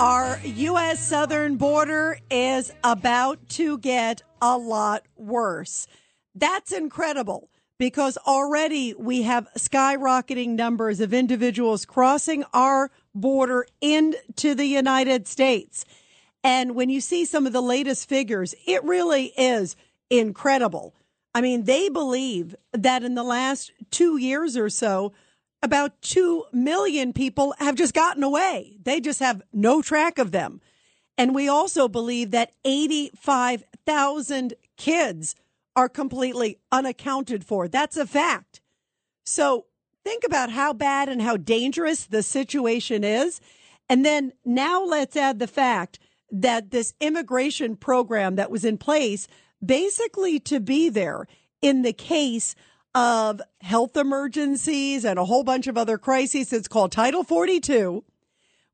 our U.S. southern border is about to get a lot worse. That's incredible because already we have skyrocketing numbers of individuals crossing our border into the United States. And when you see some of the latest figures, it really is incredible. I mean, they believe that in the last two years or so, about 2 million people have just gotten away. They just have no track of them. And we also believe that 85,000 kids are completely unaccounted for. That's a fact. So think about how bad and how dangerous the situation is. And then now let's add the fact that this immigration program that was in place basically to be there in the case of health emergencies and a whole bunch of other crises. It's called Title 42.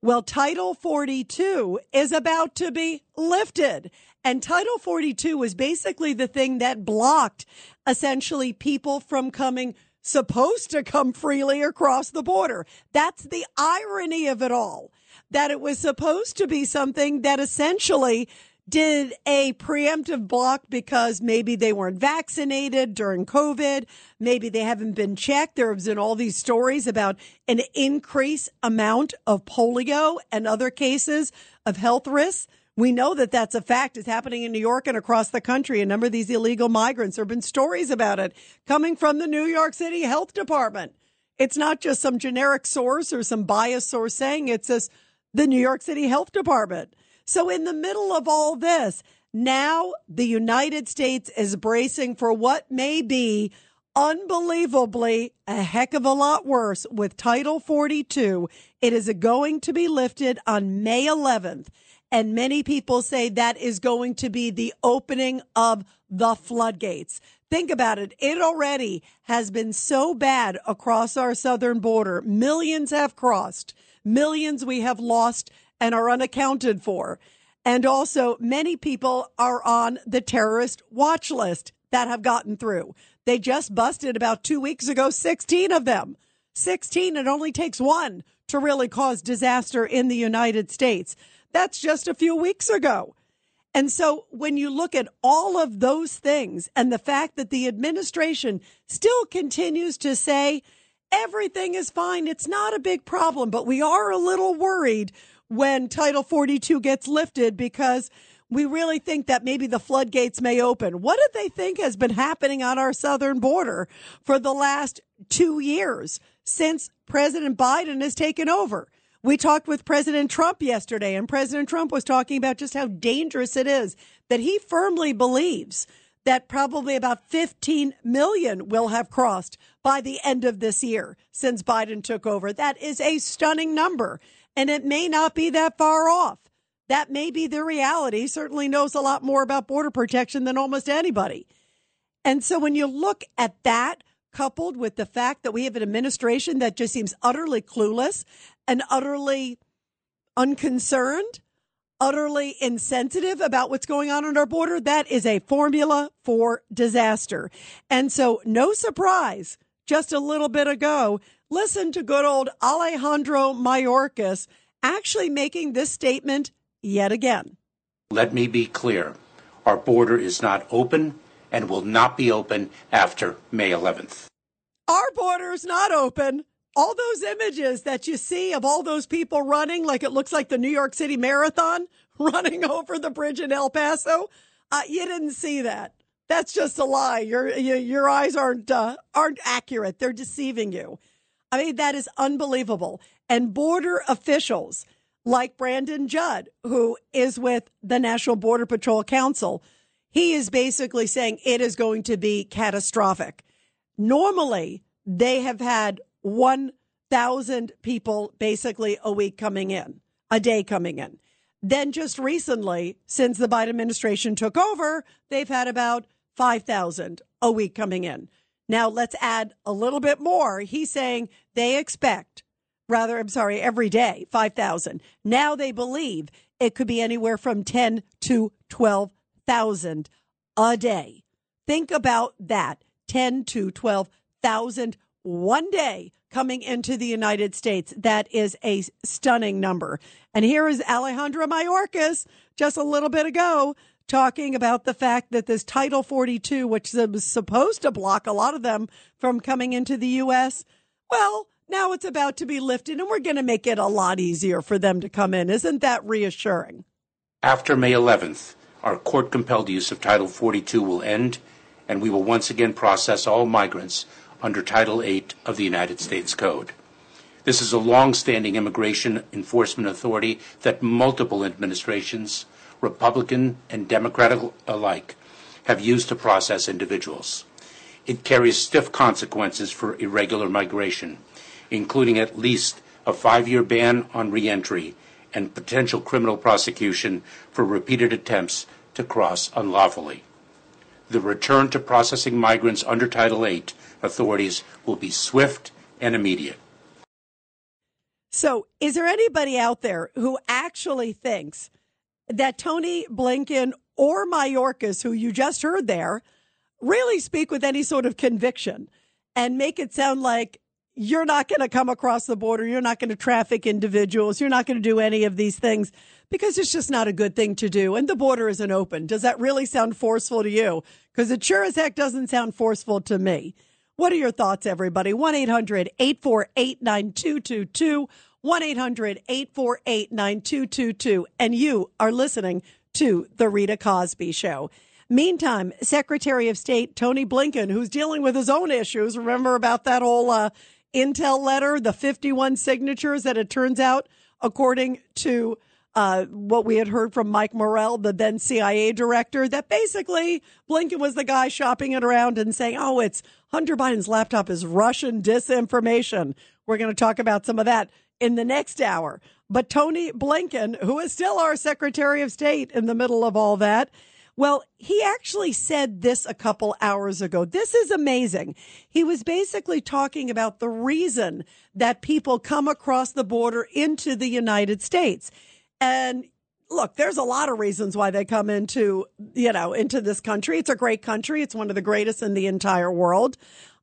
Well, Title 42 is about to be lifted. And Title 42 was basically the thing that blocked essentially people from coming supposed to come freely across the border. That's the irony of it all. That it was supposed to be something that essentially did a preemptive block because maybe they weren't vaccinated during COVID. Maybe they haven't been checked. There have been all these stories about an increased amount of polio and other cases of health risks. We know that that's a fact. It's happening in New York and across the country. A number of these illegal migrants, there have been stories about it coming from the New York City Health Department. It's not just some generic source or some biased source saying it's just the New York City Health Department. So in the middle of all this, now the United States is bracing for what may be unbelievably a heck of a lot worse with Title 42. It is going to be lifted on May 11th. And many people say that is going to be the opening of the floodgates. Think about it. It already has been so bad across our southern border. Millions have crossed. Millions we have lost and are unaccounted for. And also, many people are on the terrorist watch list that have gotten through. They just busted about two weeks ago 16 of them. 16, it only takes one to really cause disaster in the United States. That's just a few weeks ago. And so when you look at all of those things and the fact that the administration still continues to say everything is fine, it's not a big problem, but we are a little worried when Title 42 gets lifted because we really think that maybe the floodgates may open. What do they think has been happening on our southern border for the last two years since President Biden has taken over? We talked with President Trump yesterday, and President Trump was talking about just how dangerous it is that he firmly believes that probably about 15 million will have crossed by the end of this year since Biden took over. That is a stunning number and it may not be that far off. That may be the reality. He certainly knows a lot more about border protection than almost anybody. And so when you look at that, coupled with the fact that we have an administration that just seems utterly clueless and utterly unconcerned, utterly insensitive about what's going on on our border, that is a formula for disaster. And so, no surprise, just a little bit ago, Listen to good old Alejandro Mayorkas actually making this statement yet again. Let me be clear. Our border is not open and will not be open after May 11th. Our border is not open. All those images that you see of all those people running, like it looks like the New York City Marathon running over the bridge in El Paso, uh, you didn't see that. That's just a lie. Your your, your eyes aren't uh, aren't accurate. They're deceiving you. I mean, that is unbelievable. And border officials like Brandon Judd, who is with the National Border Patrol Council, he is basically saying it is going to be catastrophic. Normally, they have had 1,000 people basically a week coming in, a day coming in. Then just recently, since the Biden administration took over, they've had about 5,000 a week coming in. Now let's add a little bit more. He's saying they expect, rather, I'm sorry, every day, 5,000. Now they believe it could be anywhere from 10 to 12,000 a day. Think about that 10 to 12,000 one day coming into the United States. That is a stunning number. And here is Alejandro Mayorkas just a little bit ago talking about the fact that this Title 42, which was supposed to block a lot of them from coming into the U.S., well, now it's about to be lifted and we're going to make it a lot easier for them to come in. Isn't that reassuring? After May 11th, our court compelled use of Title 42 will end, and we will once again process all migrants under Title 8 of the United States Code. This is a long standing immigration enforcement authority that multiple administrations Republican and Democratic alike, have used to process individuals. It carries stiff consequences for irregular migration, including at least a five year ban on reentry and potential criminal prosecution for repeated attempts to cross unlawfully. The return to processing migrants under Title VIII authorities will be swift and immediate. So, is there anybody out there who actually thinks that Tony Blinken or Mayorkas, who you just heard there, really speak with any sort of conviction and make it sound like you're not going to come across the border. You're not going to traffic individuals. You're not going to do any of these things because it's just not a good thing to do. And the border isn't open. Does that really sound forceful to you? Because it sure as heck doesn't sound forceful to me. What are your thoughts, everybody? 1 800 848 9222. 1 800 848 9222. And you are listening to The Rita Cosby Show. Meantime, Secretary of State Tony Blinken, who's dealing with his own issues, remember about that whole uh, intel letter, the 51 signatures that it turns out, according to uh, what we had heard from Mike Morell, the then CIA director, that basically Blinken was the guy shopping it around and saying, oh, it's Hunter Biden's laptop is Russian disinformation. We're going to talk about some of that in the next hour. But Tony Blinken, who is still our Secretary of State in the middle of all that, well, he actually said this a couple hours ago. This is amazing. He was basically talking about the reason that people come across the border into the United States. And look, there's a lot of reasons why they come into, you know, into this country. It's a great country. It's one of the greatest in the entire world.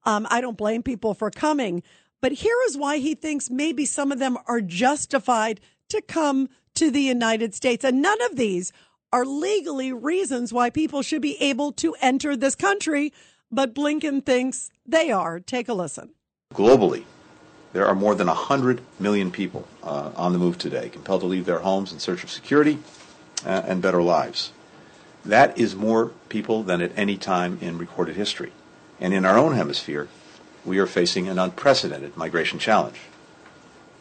Um, I don't blame people for coming, but here is why he thinks maybe some of them are justified to come to the United States. And none of these are legally reasons why people should be able to enter this country. But Blinken thinks they are. Take a listen. Globally, there are more than 100 million people uh, on the move today, compelled to leave their homes in search of security uh, and better lives. That is more people than at any time in recorded history. And in our own hemisphere, we are facing an unprecedented migration challenge.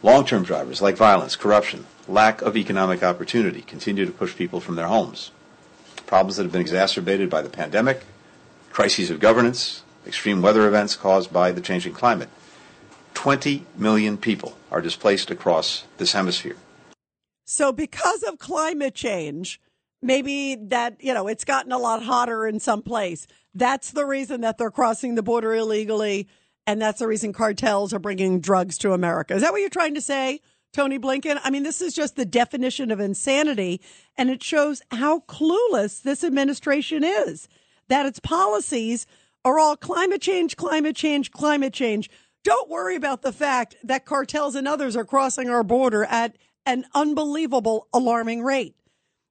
Long term drivers like violence, corruption, lack of economic opportunity continue to push people from their homes. Problems that have been exacerbated by the pandemic, crises of governance, extreme weather events caused by the changing climate. 20 million people are displaced across this hemisphere. So, because of climate change, maybe that, you know, it's gotten a lot hotter in some place. That's the reason that they're crossing the border illegally and that's the reason cartels are bringing drugs to America. Is that what you're trying to say, Tony Blinken? I mean, this is just the definition of insanity, and it shows how clueless this administration is. That its policies are all climate change, climate change, climate change. Don't worry about the fact that cartels and others are crossing our border at an unbelievable, alarming rate.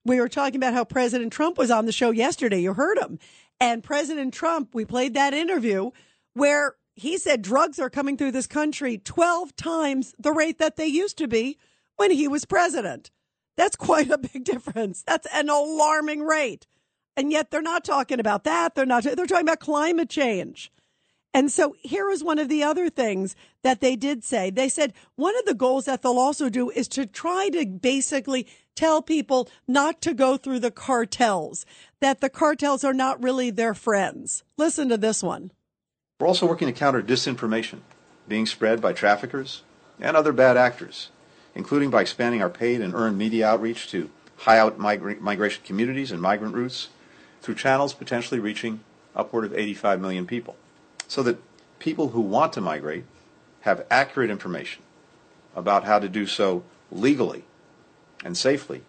We were talking about how President Trump was on the show yesterday. You heard him. And President Trump, we played that interview where he said drugs are coming through this country 12 times the rate that they used to be when he was president. That's quite a big difference. That's an alarming rate. And yet they're not talking about that. They're not, they're talking about climate change. And so here is one of the other things that they did say. They said one of the goals that they'll also do is to try to basically tell people not to go through the cartels, that the cartels are not really their friends. Listen to this one. We're also working to counter disinformation being spread by traffickers and other bad actors, including by expanding our paid and earned media outreach to high out migra- migration communities and migrant routes through channels potentially reaching upward of 85 million people, so that people who want to migrate have accurate information about how to do so legally and safely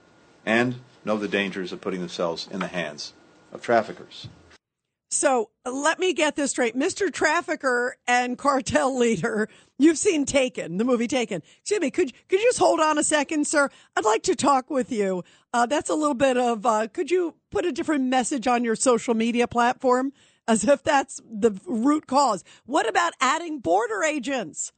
and know the dangers of putting themselves in the hands of traffickers. So let me get this straight. Mr. Trafficker and cartel leader, you've seen Taken, the movie Taken. Excuse me, could, could you just hold on a second, sir? I'd like to talk with you. Uh, that's a little bit of, uh, could you put a different message on your social media platform as if that's the root cause? What about adding border agents?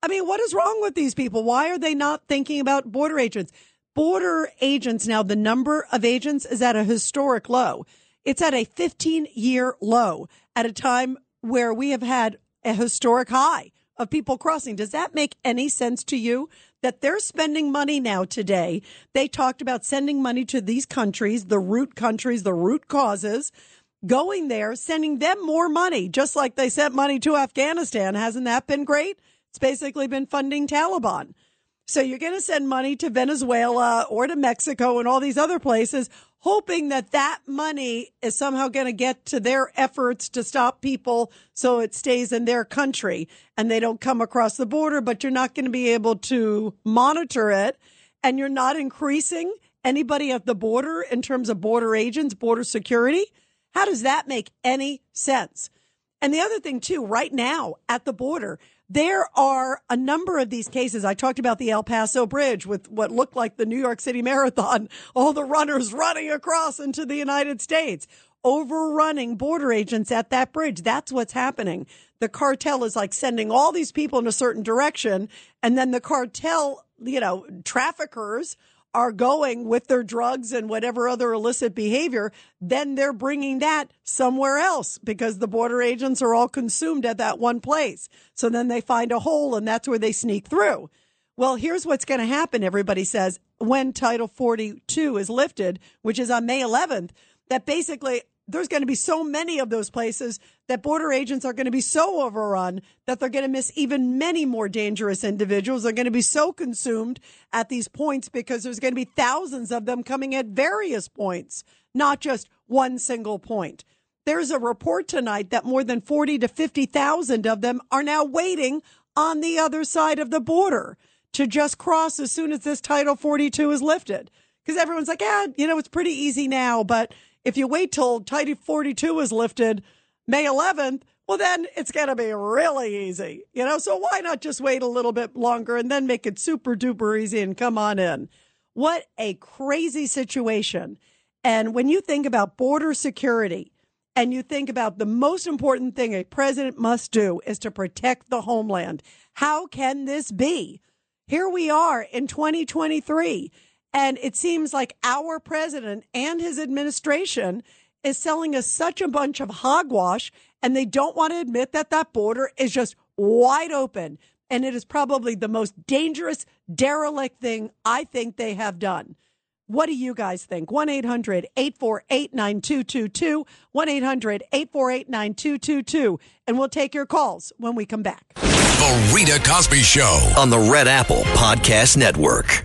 I mean, what is wrong with these people? Why are they not thinking about border agents? Border agents now, the number of agents is at a historic low. It's at a 15 year low at a time where we have had a historic high of people crossing. Does that make any sense to you that they're spending money now today? They talked about sending money to these countries, the root countries, the root causes, going there, sending them more money, just like they sent money to Afghanistan. Hasn't that been great? It's basically been funding Taliban. So you're going to send money to Venezuela or to Mexico and all these other places, hoping that that money is somehow going to get to their efforts to stop people so it stays in their country and they don't come across the border, but you're not going to be able to monitor it and you're not increasing anybody at the border in terms of border agents, border security. How does that make any sense? And the other thing too, right now at the border, there are a number of these cases. I talked about the El Paso Bridge with what looked like the New York City Marathon, all the runners running across into the United States, overrunning border agents at that bridge. That's what's happening. The cartel is like sending all these people in a certain direction, and then the cartel, you know, traffickers are going with their drugs and whatever other illicit behavior, then they're bringing that somewhere else because the border agents are all consumed at that one place. So then they find a hole and that's where they sneak through. Well, here's what's going to happen, everybody says, when Title 42 is lifted, which is on May 11th, that basically there's going to be so many of those places that border agents are going to be so overrun that they're going to miss even many more dangerous individuals. They're going to be so consumed at these points because there's going to be thousands of them coming at various points, not just one single point. There's a report tonight that more than 40 to 50,000 of them are now waiting on the other side of the border to just cross as soon as this Title 42 is lifted. Because everyone's like, yeah, you know, it's pretty easy now, but if you wait till Title 42 is lifted May 11th, well, then it's going to be really easy, you know? So why not just wait a little bit longer and then make it super duper easy and come on in? What a crazy situation. And when you think about border security and you think about the most important thing a president must do is to protect the homeland, how can this be? Here we are in 2023 and it seems like our president and his administration is selling us such a bunch of hogwash, and they don't want to admit that that border is just wide open. And it is probably the most dangerous, derelict thing I think they have done. What do you guys think? 1 800 848 9222. 1 800 848 9222. And we'll take your calls when we come back. The Rita Cosby Show. on the Red Apple Podcast Network.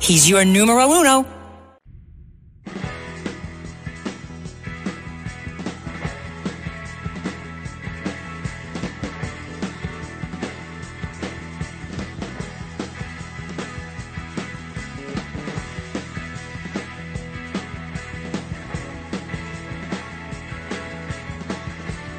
He's your numero uno.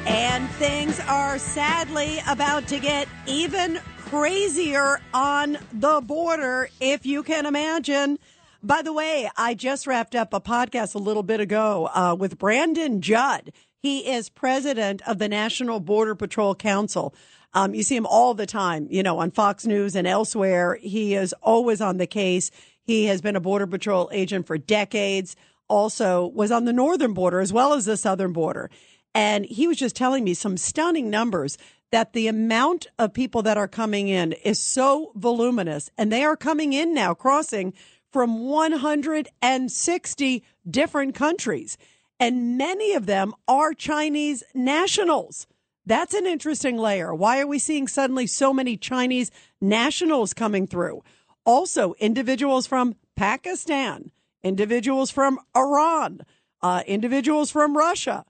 And things are sadly about to get even crazier on the border, if you can imagine. By the way, I just wrapped up a podcast a little bit ago uh, with Brandon Judd. He is president of the National Border Patrol Council. Um, you see him all the time, you know, on Fox News and elsewhere. He is always on the case. He has been a Border Patrol agent for decades, also was on the northern border as well as the southern border. And he was just telling me some stunning numbers that the amount of people that are coming in is so voluminous and they are coming in now crossing from 160 different countries. And many of them are Chinese nationals. That's an interesting layer. Why are we seeing suddenly so many Chinese nationals coming through? Also, individuals from Pakistan, individuals from Iran, uh, individuals from Russia.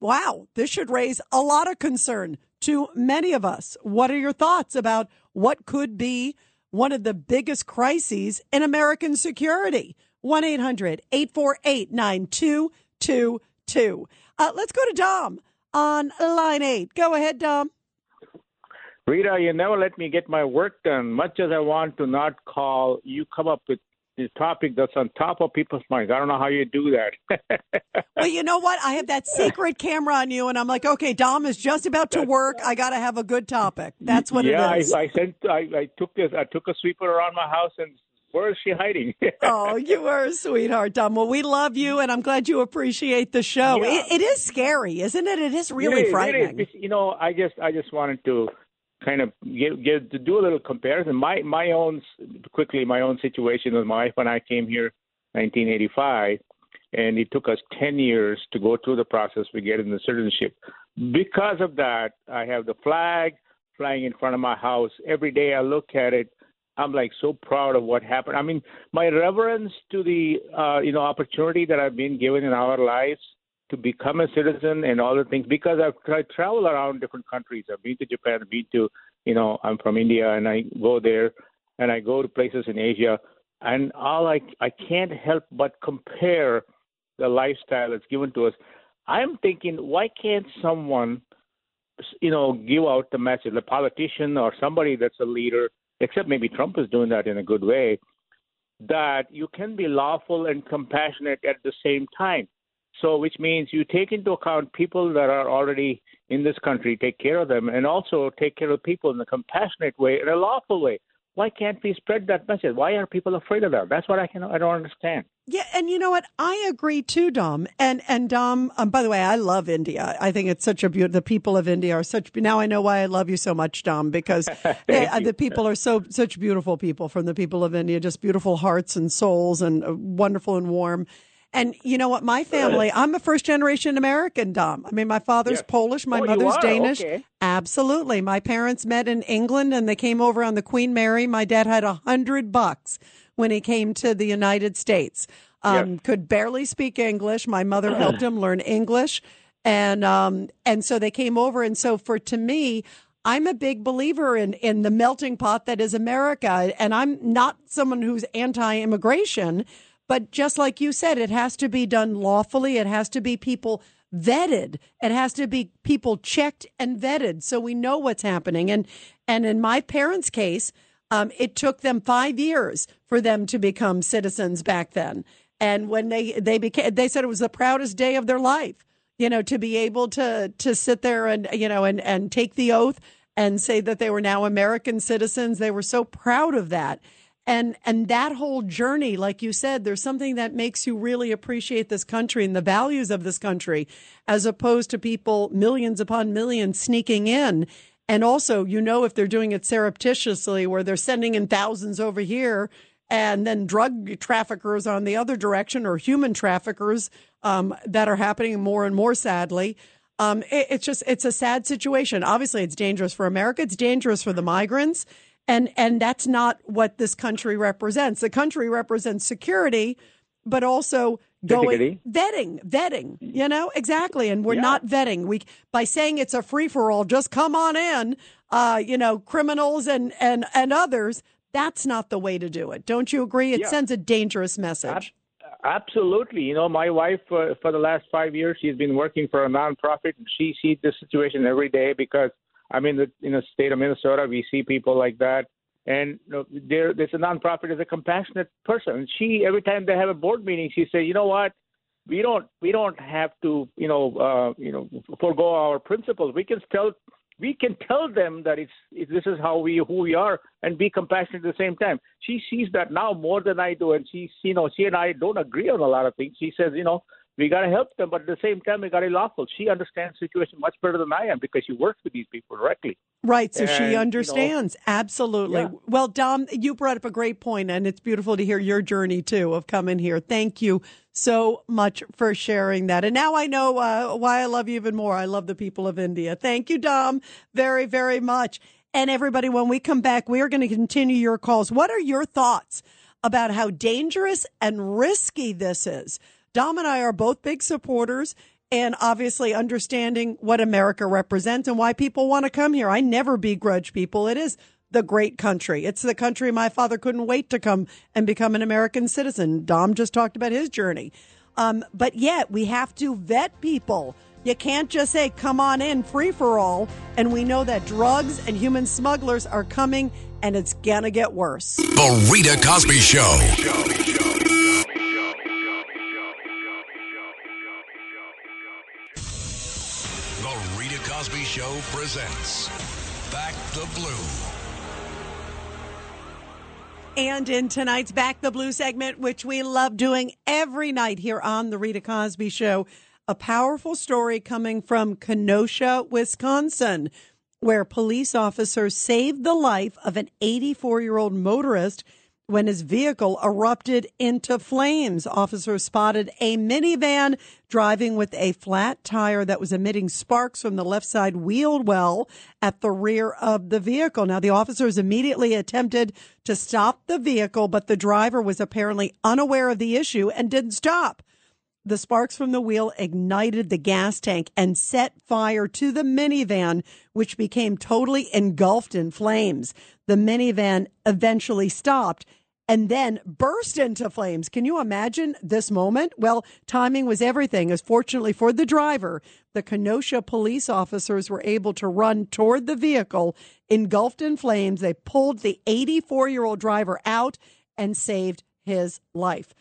Wow, this should raise a lot of concern to many of us. What are your thoughts about what could be one of the biggest crises in American security? 1 800 848 9222. Uh, let's go to Dom on line eight. Go ahead, Dom. Rita, you never let me get my work done. Much as I want to not call, you come up with the topic that's on top of people's minds. I don't know how you do that. well, you know what? I have that secret camera on you, and I'm like, okay, Dom is just about to work. I got to have a good topic. That's what yeah, it is. I, I sent. I, I took this. I took a sweeper around my house and. Where is she hiding? oh, you are a sweetheart, Dom. Well, we love you, and I'm glad you appreciate the show. Yeah. It, it is scary, isn't it? It is really it is, frightening. Is. You know, I just, I just wanted to kind of give, give to do a little comparison. My my own quickly my own situation with my wife when I came here, 1985, and it took us 10 years to go through the process for getting the citizenship. Because of that, I have the flag flying in front of my house every day. I look at it. I'm like so proud of what happened. I mean, my reverence to the uh, you know opportunity that I've been given in our lives to become a citizen and all the things because I've I travel around different countries. I've been to Japan, I've been to you know I'm from India and I go there and I go to places in Asia and all I I can't help but compare the lifestyle that's given to us. I'm thinking why can't someone you know give out the message, a politician or somebody that's a leader, except maybe Trump is doing that in a good way, that you can be lawful and compassionate at the same time. So, which means you take into account people that are already in this country, take care of them, and also take care of people in a compassionate way, in a lawful way. Why can't we spread that message? Why are people afraid of that? That's what I can I don't understand. Yeah, and you know what? I agree too, Dom. And and Dom. Um, by the way, I love India. I think it's such a beautiful. The people of India are such. Now I know why I love you so much, Dom, because they, uh, the people are so such beautiful people from the people of India. Just beautiful hearts and souls, and uh, wonderful and warm. And you know what? My family, I'm a first generation American, Dom. I mean, my father's. Polish, my Oh, mother's? Danish. Okay. Absolutely. My parents met in England and they came over on the Queen Mary. My dad had a hundred bucks when he came to the United States. Um, could barely speak English. My mother helped him learn English. And, um, and so they came over. And so for, to me, I'm a big believer in, in the melting pot that is America. And I'm not someone who's anti-immigration, but just like you said, it has to be done lawfully. It has to be people vetted. It has to be people checked and vetted so we know what's happening. And and in my parents' case, um, it took them five years for them to become citizens back then. And when they they became, they said it was the proudest day of their life. You know, to be able to to sit there and you know and and take the oath and say that they were now American citizens. They were so proud of that and and that whole journey like you said there's something that makes you really appreciate this country and the values of this country as opposed to people millions upon millions sneaking in. And also you know if they're doing it surreptitiously where they're sending in thousands over here and then drug traffickers on the other direction or human traffickers um, that are happening more and more sadly. Um, it, it's just it's a sad situation. Obviously it's dangerous for america. It's dangerous for the migrants and and that's not what this country represents. The country represents security, but also going Dignity. vetting, vetting. You know exactly, and we're Yeah. not vetting. We by saying it's a free for all, just come on in. Uh, you know, criminals and and and others. That's not the way to do it. Don't you agree? It Yeah. sends a dangerous message. Absolutely. You know, my wife uh, for the last five years, she's been working for a nonprofit. And she sees this situation every day because I'm in the in the state of Minnesota. We see people like that, and you know, there there's a nonprofit is a compassionate person. And she every time they have a board meeting, she says, you know what, we don't we don't have to you know uh, you know forego our principles. We can tell we can tell them that it's it, this is how we who we are and be compassionate at the same time. She sees that now more than I do, and she you know she and I don't agree on a lot of things. She says you know we got to help them, but at the same time, we got to be lawful. She understands the situation much better than I am because she works with these people directly. Right. So And, she you know, understands. Absolutely. Yeah. Well, Dom, you brought up a great point, and it's beautiful to hear your journey too of coming here. Thank you so much for sharing that. And now I know uh, why I love you even more. I love the people of India. Thank you, Dom, very, very much. And everybody, when we come back, we are going to continue your calls. What are your thoughts about how dangerous and risky this is? Dom and I are both big supporters and obviously understanding what America represents and why people want to come here. I never begrudge people. It is the great country. It's the country my father couldn't wait to come and become an American citizen. Dom just talked about his journey. Um, but yet we have to vet people. You can't just say, come on in, free for all. And we know that drugs and human smugglers are coming and it's going to get worse. The Rita Cosby Show. Show presents Back the Blue. And in tonight's Back the Blue segment, which we love doing every night here on The Rita Cosby Show, a powerful story coming from Kenosha, Wisconsin, where police officers saved the life of an 84 year old motorist when his vehicle erupted into flames. Officers spotted a minivan driving with a flat tire that was emitting sparks from the left side wheel well at the rear of the vehicle. Now, the officers immediately attempted to stop the vehicle, but the driver was apparently unaware of the issue and didn't stop. The sparks from the wheel ignited the gas tank and set fire to the minivan, which became totally engulfed in flames. The minivan eventually stopped and then burst into flames. Can you imagine this moment? Well, timing was everything. As fortunately for the driver, the Kenosha police officers were able to run toward the vehicle engulfed in flames. They pulled the 84 year old driver out and saved his life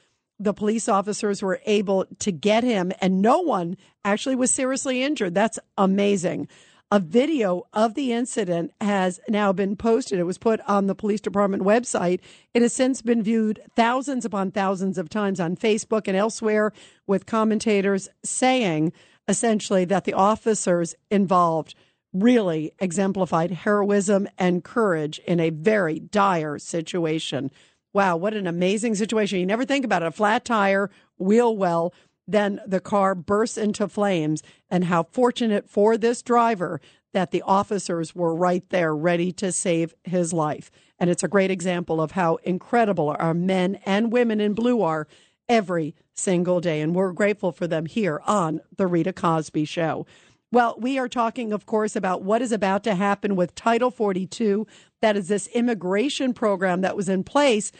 the police officers were able to get him and no one actually was seriously injured. That's amazing. A video of the incident has now been posted. It was put on the police department website. It has since been viewed thousands upon thousands of times on Facebook and elsewhere with commentators saying essentially that the officers involved really exemplified heroism and courage in a very dire situation. Wow, what an amazing situation. You never think about it. A flat tire, wheel well, then the car bursts into flames. And how fortunate for this driver that the officers were right there ready to save his life. And it's a great example of how incredible our men and women in blue are every single day. And we're grateful for them here on The Rita Cosby Show. Well, we are talking, of course, about what is about to happen with Title 42. That is this immigration program that was in place,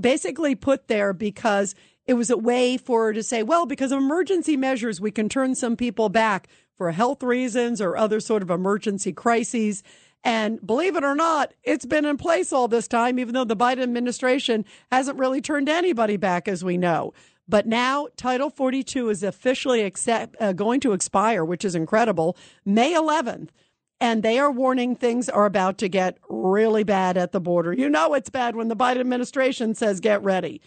basically put there because it was a way for to say, well, because of emergency measures, we can turn some people back for health reasons or other sort of emergency crises. And believe it or not, it's been in place all this time, even though the Biden administration hasn't really turned anybody back, as we know. But now Title 42 is officially accept, uh, going to expire, which is incredible, May 11th. And they are warning things are about to get really bad at the border. You know it's bad when the Biden administration says get ready.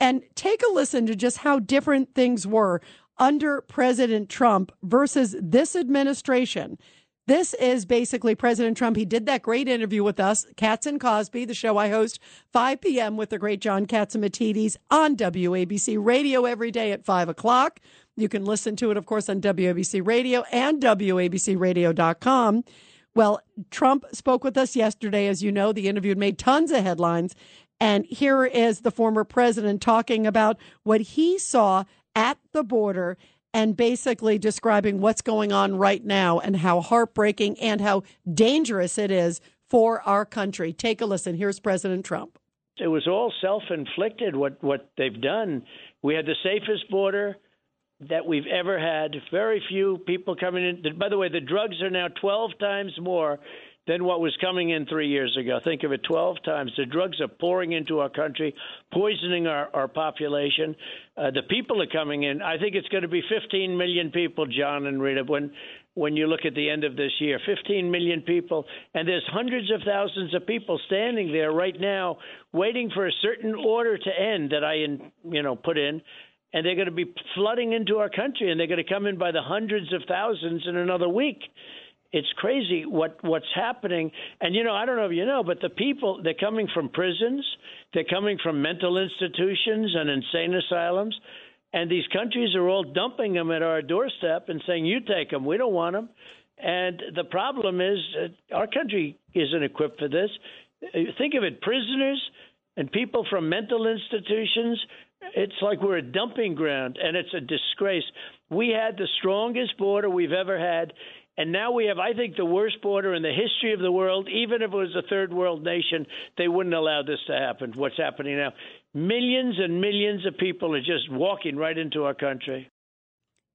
And take a listen to just how different things were under President Trump versus this administration. This is basically President Trump. He did that great interview with us, Cats and Cosby, the show I host 5 p.m. with the great John Catsimatidis on WABC radio every day at 5 o'clock. You can listen to it, of course, on WABC radio and WABCradio.com. Well, Trump spoke with us yesterday. As you know, the interview made tons of headlines. And here is the former president talking about what he saw at the border and basically describing what's going on right now and how heartbreaking and how dangerous it is for our country. Take a listen. Here's President Trump. it was all self-inflicted what what they've done. We had the safest border that we've ever had. Very few people coming in. By the way, the drugs are now 12 times more than what was coming in three years ago. Think of it 12 times. The drugs are pouring into our country, poisoning our, our population. Uh, the people are coming in. I think it's going to be 15 million people, John and Rita, when when you look at the end of this year 15 million people and there's hundreds of thousands of people standing there right now waiting for a certain order to end that I you know put in and they're going to be flooding into our country and they're going to come in by the hundreds of thousands in another week it's crazy what what's happening. And you know, I don't know if you know, but the people they're coming from prisons, they're coming from mental institutions and insane asylums, and these countries are all dumping them at our doorstep and saying, "You take them, we don't want them." And the problem is, uh, our country isn't equipped for this. Think of it: prisoners and people from mental institutions. It's like we're a dumping ground, and it's a disgrace. We had the strongest border we've ever had. And now we have, I think, the worst border in the history of the world. Even if it was a third world nation, they wouldn't allow this to happen. What's happening now? Millions and millions of people are just walking right into our country.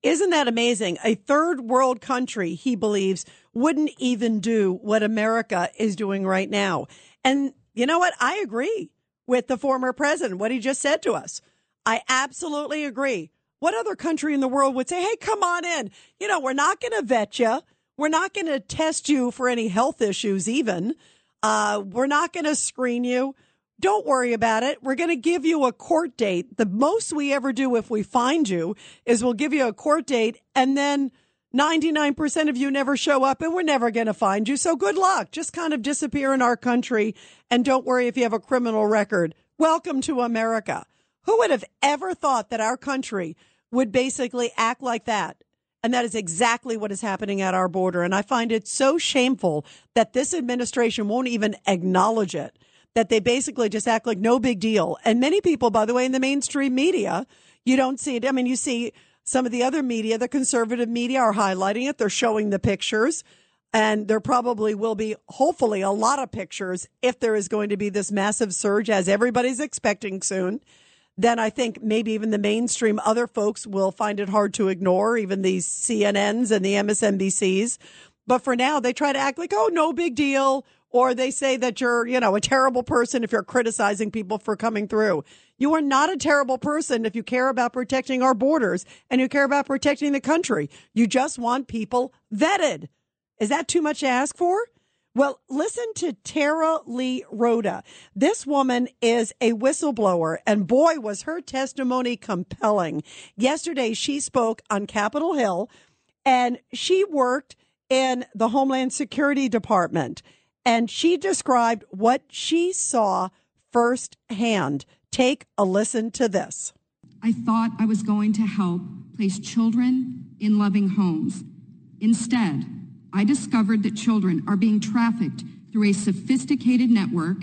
Isn't that amazing? A third world country, he believes, wouldn't even do what America is doing right now. And you know what? I agree with the former president, what he just said to us. I absolutely agree. What other country in the world would say, hey, come on in? You know, we're not going to vet you. We're not going to test you for any health issues, even. Uh, we're not going to screen you. Don't worry about it. We're going to give you a court date. The most we ever do if we find you is we'll give you a court date and then 99% of you never show up and we're never going to find you. So good luck. Just kind of disappear in our country and don't worry if you have a criminal record. Welcome to America. Who would have ever thought that our country would basically act like that. And that is exactly what is happening at our border. And I find it so shameful that this administration won't even acknowledge it, that they basically just act like no big deal. And many people, by the way, in the mainstream media, you don't see it. I mean, you see some of the other media, the conservative media are highlighting it. They're showing the pictures. And there probably will be, hopefully, a lot of pictures if there is going to be this massive surge, as everybody's expecting soon then I think maybe even the mainstream other folks will find it hard to ignore, even these CNNs and the MSNBCs. But for now, they try to act like, oh, no big deal. Or they say that you're, you know, a terrible person if you're criticizing people for coming through. You are not a terrible person if you care about protecting our borders and you care about protecting the country. You just want people vetted. Is that too much to ask for? Well, listen to Tara Lee Rodas. This woman is a whistleblower, and boy, was her testimony compelling. Yesterday, she spoke on Capitol Hill, and she worked in the Homeland Security Department, and she described what she saw firsthand. Take a listen to this. I thought I was going to help place children in loving homes. Instead, I discovered that children are being trafficked through a sophisticated network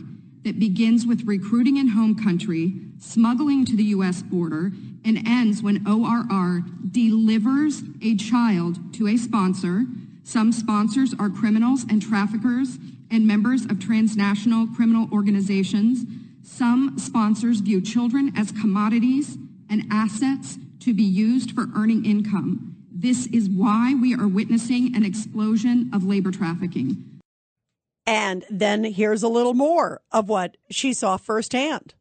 that begins with recruiting in home country, smuggling to the U.S. border, and ends when ORR delivers a child to a sponsor. Some sponsors are criminals and traffickers and members of transnational criminal organizations. Some sponsors view children as commodities and assets to be used for earning income. This is why we are witnessing an explosion of labor trafficking. And then here's a little more of what she saw firsthand.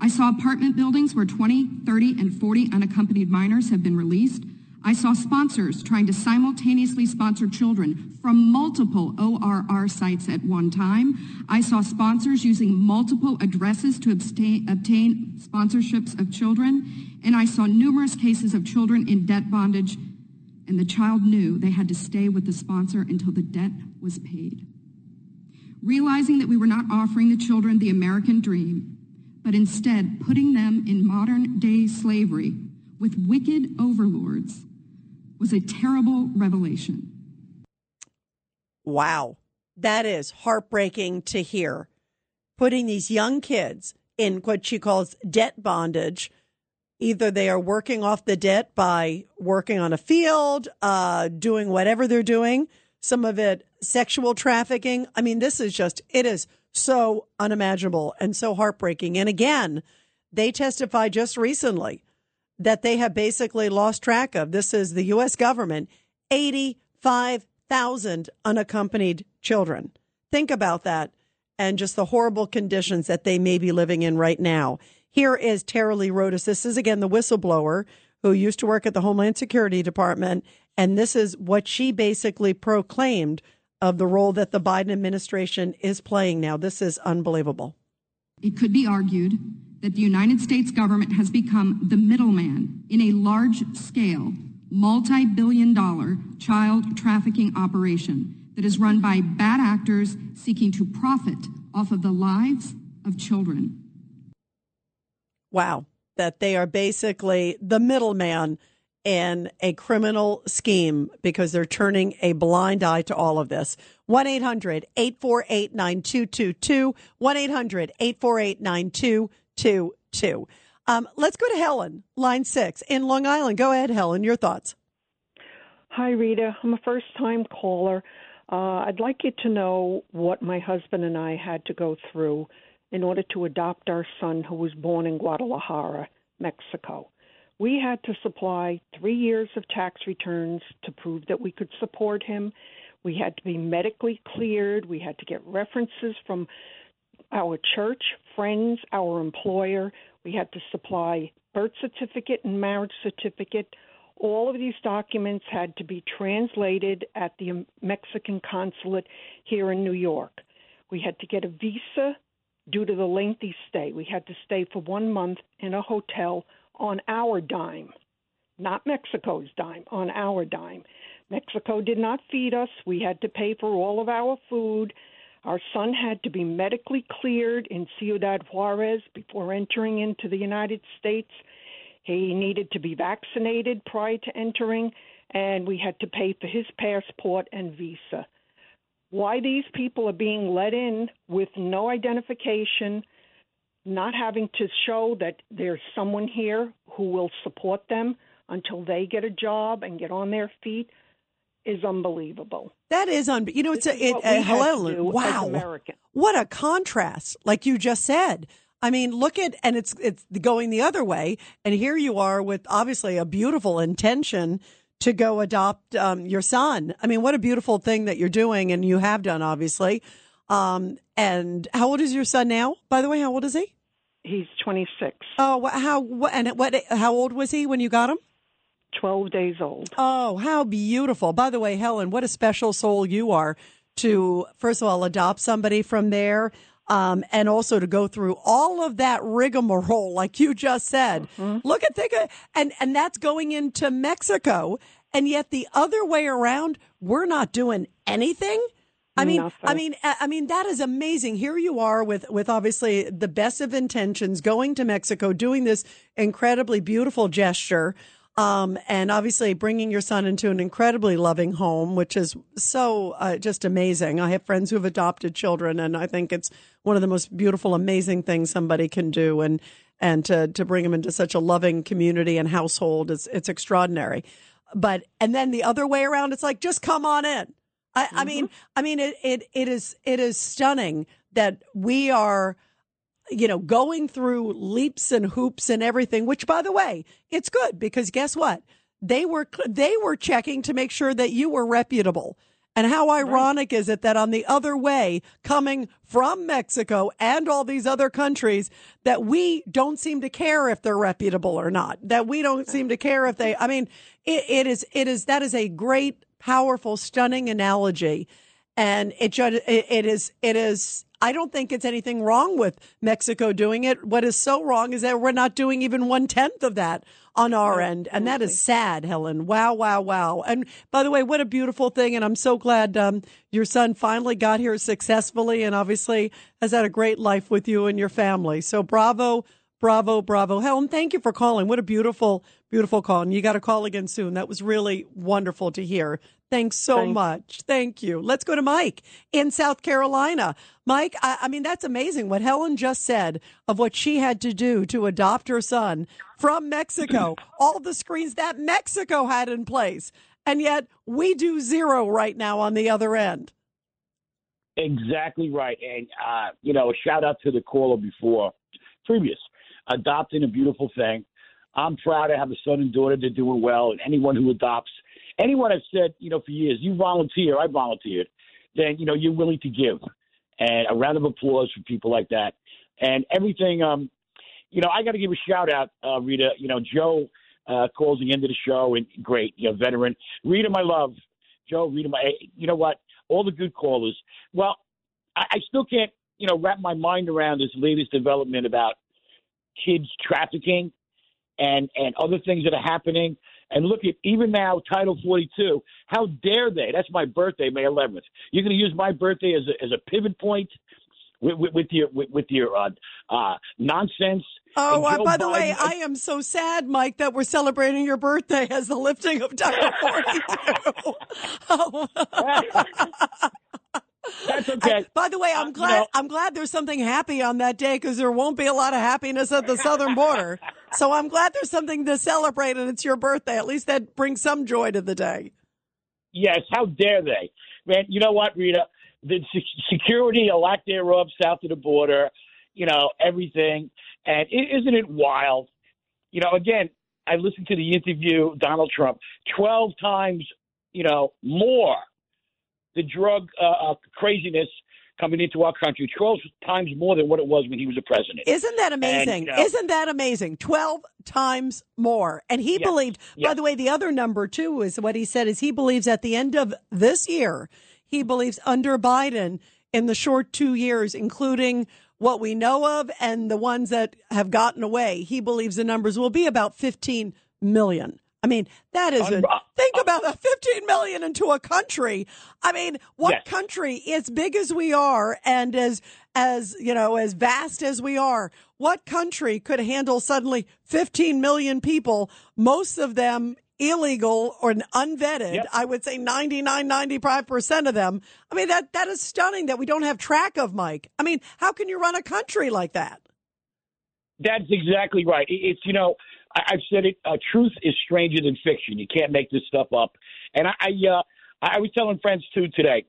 I saw apartment buildings where 20, 30, and 40 unaccompanied minors have been released. I saw sponsors trying to simultaneously sponsor children from multiple ORR sites at one time. I saw sponsors using multiple addresses to obtain, obtain sponsorships of children. And I saw numerous cases of children in debt bondage. And the child knew they had to stay with the sponsor until the debt was paid. Realizing that we were not offering the children the American dream, but instead putting them in modern day slavery with wicked overlords was a terrible revelation. Wow. That is heartbreaking to hear. Putting these young kids in what she calls debt bondage. Either they are working off the debt by working on a field, uh, doing whatever they're doing, some of it sexual trafficking. I mean, this is just, it is so unimaginable and so heartbreaking. And again, they testified just recently that they have basically lost track of. This is the U.S. government, 85,000 unaccompanied children. Think about that and just the horrible conditions that they may be living in right now. Here is Tara Lee Rodas. This is again the whistleblower who used to work at the Homeland Security Department. And this is what she basically proclaimed of the role that the Biden administration is playing now. This is unbelievable. It could be argued that the United States government has become the middleman in a large scale, multi billion dollar child trafficking operation that is run by bad actors seeking to profit off of the lives of children. Wow. That they are basically the middleman in a criminal scheme because they're turning a blind eye to all of this. 1 800 848 9222. 1 800 848 9222. Um, let's go to Helen, line six in Long Island. Go ahead, Helen. Your thoughts. Hi, Rita. I'm a first time caller. Uh, I'd like you to know what my husband and I had to go through in order to adopt our son who was born in Guadalajara, Mexico. We had to supply three years of tax returns to prove that we could support him. We had to be medically cleared. We had to get references from our church, friends, our employer. We had to supply birth certificate and marriage certificate. All of these documents had to be translated at the Mexican consulate here in New York. We had to get a visa due to the lengthy stay. We had to stay for one month in a hotel on our dime, not Mexico's dime, on our dime. Mexico did not feed us. We had to pay for all of our food. Our son had to be medically cleared in Ciudad Juarez before entering into the United States. He needed to be vaccinated prior to entering, and we had to pay for his passport and visa. Why these people are being let in with no identification, not having to show that there's someone here who will support them until they get a job and get on their feet is unbelievable. That is un. You know, it's This a it, we uh, had to Helen. do as Wow, what a contrast! Like you just said. I mean, look at and it's it's going the other way, and here you are with obviously a beautiful intention to go adopt um, your son. I mean, what a beautiful thing that you're doing, and you have done obviously. Um, and how old is your son now? By the way, how old is he? He's 26. Oh, how what and what? How old was he when you got him? 12 days old. Oh, how beautiful. By the way, Helen, what a special soul you are to, first of all, adopt somebody from there. Um, and also to go through all of that rigmarole, like you just said. Look at think of, and and that's going into Mexico, and yet the other way around, we're not doing anything. I mean, I mean, I I mean, that is amazing. Here you are with, with obviously the best of intentions going to Mexico, doing this incredibly beautiful gesture. Um, and obviously bringing your son into an incredibly loving home, which is so uh, just amazing. I have friends who have adopted children, and I think it's one of the most beautiful, amazing things somebody can do. And and to to bring them into such a loving community and household is it's extraordinary. But and then the other way around, it's like just come on in. I, I mean, I mean, it, it it is it is stunning that we are you know, going through leaps and hoops and everything, which by the way, it's good because guess what? They were, they were checking to make sure that you were reputable. And how ironic is it that on the other way, coming from Mexico and all these other countries, that we don't seem to care if they're reputable or not, that we don't seem to care if they, I mean, it, it is, it is, that is a great, powerful, stunning analogy. And it, ju- it, it is, it is, I don't think it's anything wrong with Mexico doing it. What is so wrong is that we're not doing even one tenth of that on our end. And that is sad, Helen. Wow, wow, wow. And by the way, what a beautiful thing. And I'm so glad um, your son finally got here successfully and obviously has had a great life with you and your family. So bravo, bravo, bravo. Helen, thank you for calling. What a beautiful, beautiful call. And you got to call again soon. That was really wonderful to hear. Thanks so Thanks. much. Thank you. Let's go to Mike in South Carolina. Mike, I, I mean, that's amazing what Helen just said of what she had to do to adopt her son from Mexico, all the screens that Mexico had in place. and yet we do zero right now on the other end. Exactly right. And, uh, you know, a shout out to the caller before, previous, adopting a beautiful thing. I'm proud to have a son and daughter. They're doing well. And anyone who adopts, anyone I've said, you know, for years, you volunteer, I volunteered, then, you know, you're willing to give. And a round of applause for people like that. And everything, um, you know, I got to give a shout out, uh, Rita. You know, Joe uh, calls the end of the show, and great, you know, veteran. Rita, my love. Joe, Rita, my, you know what? All the good callers. Well, I, I still can't, you know, wrap my mind around this latest development about kids trafficking and and other things that are happening. And look at even now, Title 42. How dare they? That's my birthday, May 11th. You're going to use my birthday as a, as a pivot point with, with, with your with, with your uh, uh, nonsense. Oh, uh, by the way, I am so sad, Mike, that we're celebrating your birthday as the lifting of Title 42. Oh. That's okay. By the way, I'm Uh, you glad know- I'm glad there's something happy on that day because there won't be a lot of happiness at the southern border. so I'm glad there's something to celebrate, and it's your birthday. At least that brings some joy to the day. Yes, how dare they? Man, you know what, Rita? The se- security, a lack thereof, south of the border, you know, everything. And is isn't it wild? You know, again, I listened to the interview, Donald Trump, 12 times, you know, more the drug uh, uh, craziness coming into our country, 12 times more than what it was when he was a president. Isn't that amazing? And, know, Isn't that amazing? 12 times more. And he believed, by the way, the other number too is what he said is he believes at the end of this year, he believes under Biden in the short two years, including what we know of and the ones that have gotten away, he believes the numbers will be about 15 million. I mean, that is a, uh, think uh, about a 15 million into a country. I mean, what Yes. country as big as we are and as as you know as vast as we are what country could handle suddenly 15 million people most of them illegal or unvetted i would say 99 95% of them i mean that that is stunning that we don't have track of mike i mean how can you run a country like that That's exactly right. It's you know I, I've said it. Uh, truth is stranger than fiction. You can't make this stuff up. And I I, uh, I was telling friends too today.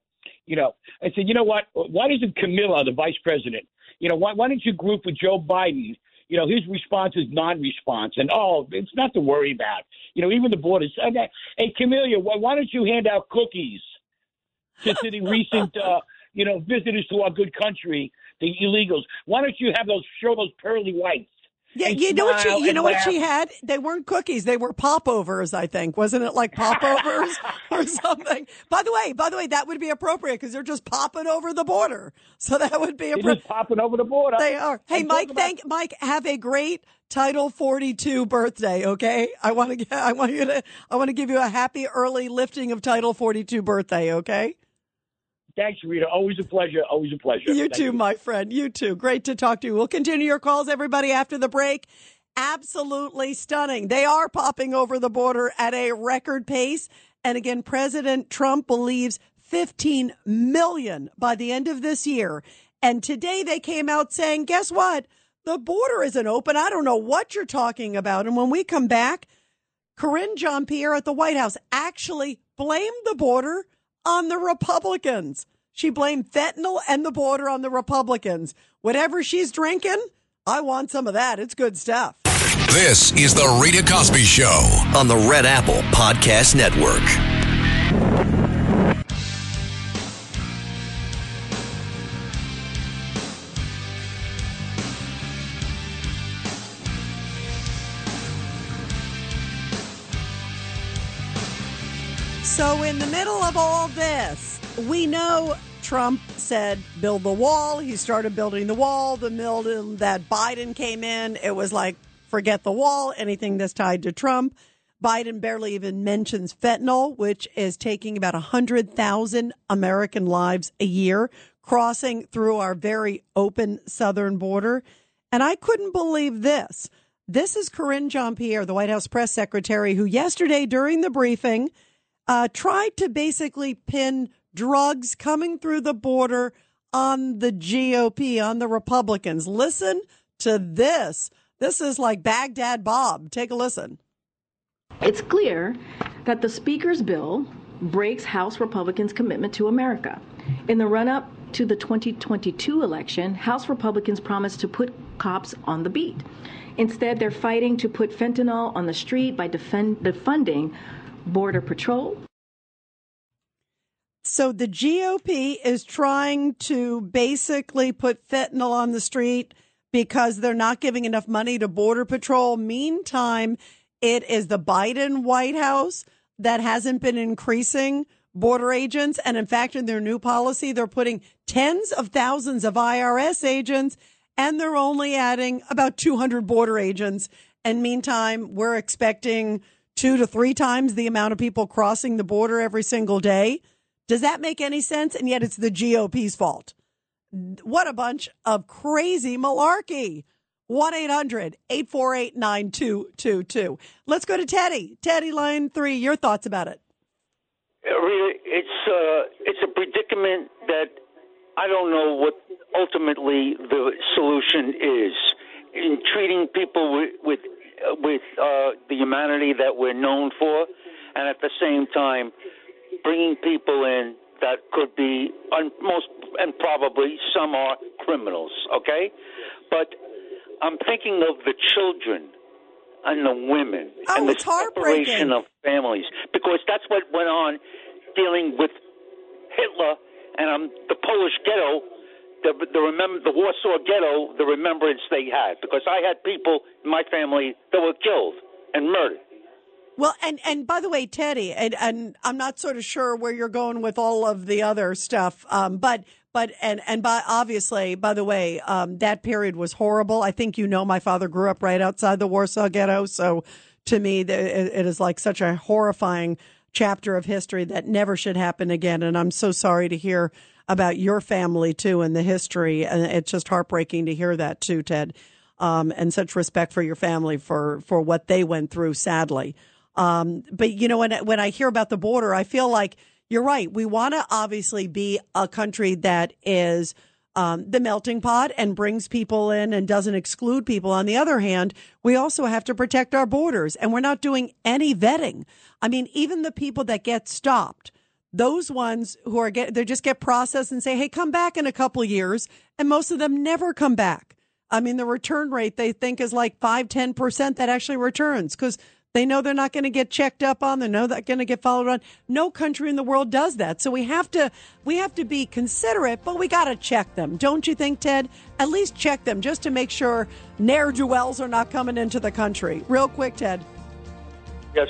You know, I said, you know what? Why doesn't Camilla, the vice president, you know, why why don't you group with Joe Biden? You know, his response is non-response, and oh, it's not to worry about. You know, even the borders. Okay, Hey, Camilla, why, why don't you hand out cookies to, to the recent, uh, you know, visitors to our good country, the illegals? Why don't you have those show those pearly whites? Yeah, you know what she you know what she had? They weren't cookies, they were popovers, I think. Wasn't it like popovers or something? By the way, by the way, that would be appropriate because they're just popping over the border. So that would be appropriate. just popping over the border. They are. Hey, I'm Mike, talking about- thank Mike. Have a great Title 42 birthday. Okay, I want to. I want you to. I want to give you a happy early lifting of Title 42 birthday. Okay. Thanks, Rita. Always a pleasure. Always a pleasure. You Thank too, my friend. You too. Great to talk to you. We'll continue your calls, everybody, after the break. Absolutely stunning. They are popping over the border at a record pace. And again, President Trump believes 15 million by the end of this year. And today they came out saying, guess what? The border isn't open. I don't know what you're talking about. And when we come back, Karine Jean-Pierre at the White House actually blamed the border on the Republicans. She blamed fentanyl and the border on the Republicans. Whatever she's drinking, I want some of that. It's good stuff. This is the Rita Cosby Show. on the Red Apple Podcast Network. So, in the middle of all this, we know Trump said build the wall. He started building the wall. The mill that Biden came in, it was like forget the wall, anything that's tied to Trump. Biden barely even mentions fentanyl, which is taking about 100,000 American lives a year crossing through our very open southern border. And I couldn't believe this. This is Karine Jean-Pierre, the White House press secretary, who yesterday during the briefing uh, tried to basically pin drugs coming through the border on the GOP, on the Republicans. Listen to this. This is like Baghdad Bob. Take a listen. It's clear that the Speaker's bill breaks House Republicans' commitment to America. In the run up to the 2022 election, House Republicans promised to put cops on the beat. Instead, they're fighting to put fentanyl on the street by defend- defunding Border Patrol. So the GOP is trying to basically put fentanyl on the street because they're not giving enough money to Border Patrol. Meantime, it is the Biden White House that hasn't been increasing border agents. And in fact, in their new policy, they're putting tens of thousands of IRS agents and they're only adding about 200 border agents. And meantime, we're expecting two to three times the amount of people crossing the border every single day. Does that make any sense? And yet it's the GOP's fault. What a bunch of crazy malarkey. 1 800 848 9222. Let's go to Teddy. Teddy, line three. Your thoughts about it? It's uh, it's a predicament that I don't know what ultimately the solution is in treating people with with, with uh, the humanity that we're known for, and at the same time bringing people in that could be un- most and probably some are criminals. Okay, but I'm thinking of the children and the women oh, and the separation of families because that's what went on dealing with Hitler and um, the Polish ghetto, the the remember the Warsaw ghetto, the remembrance they had because I had people in my family that were killed and murdered. Well, and and by the way, Teddy, and, and I'm not sort of sure where you're going with all of the other stuff, um, but but and and by obviously, by the way, um, that period was horrible. I think you know my father grew up right outside the Warsaw Ghetto, so to me, it, it is like such a horrifying chapter of history that never should happen again. And I'm so sorry to hear about your family too and the history, and it's just heartbreaking to hear that too, Ted. Um, and such respect for your family for for what they went through, sadly. Um, but you know, when when I hear about the border, I feel like you're right. We want to obviously be a country that is um, the melting pot and brings people in and doesn't exclude people. On the other hand, we also have to protect our borders, and we're not doing any vetting. I mean, even the people that get stopped, those ones who are get they just get processed and say, "Hey, come back in a couple years," and most of them never come back. I mean, the return rate they think is like five, ten percent that actually returns because they know they're not going to get checked up on. They know they're going to get followed on. No country in the world does that. So we have to we have to be considerate, but we got to check them, don't you think, Ted? At least check them just to make sure ne'er do wells are not coming into the country. Real quick, Ted. Yes,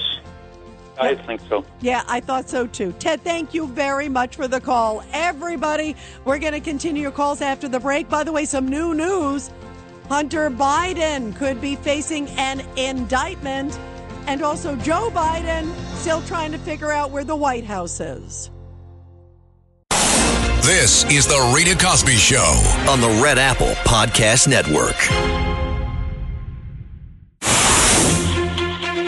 I think so. Yeah, I thought so too. Ted, thank you very much for the call. Everybody, we're going to continue your calls after the break. By the way, some new news. Hunter Biden could be facing an indictment and also Joe Biden still trying to figure out where the White House is. This is the Rita Cosby Show on the Red Apple Podcast Network.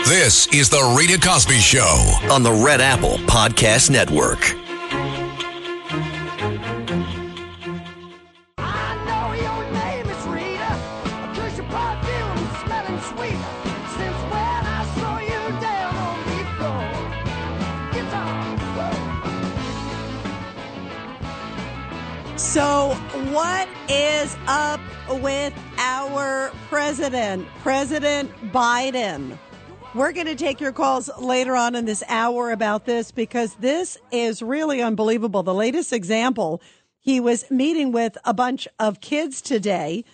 This is the Rita Cosby Show on the Red Apple Podcast Network. I know your name is Rita. I'm your problem spelling sweet. Since when I saw you down on me. So, what is up with our president, President Biden? We're going to take your calls later on in this hour about this because this is really unbelievable. The latest example, he was meeting with a bunch of kids today.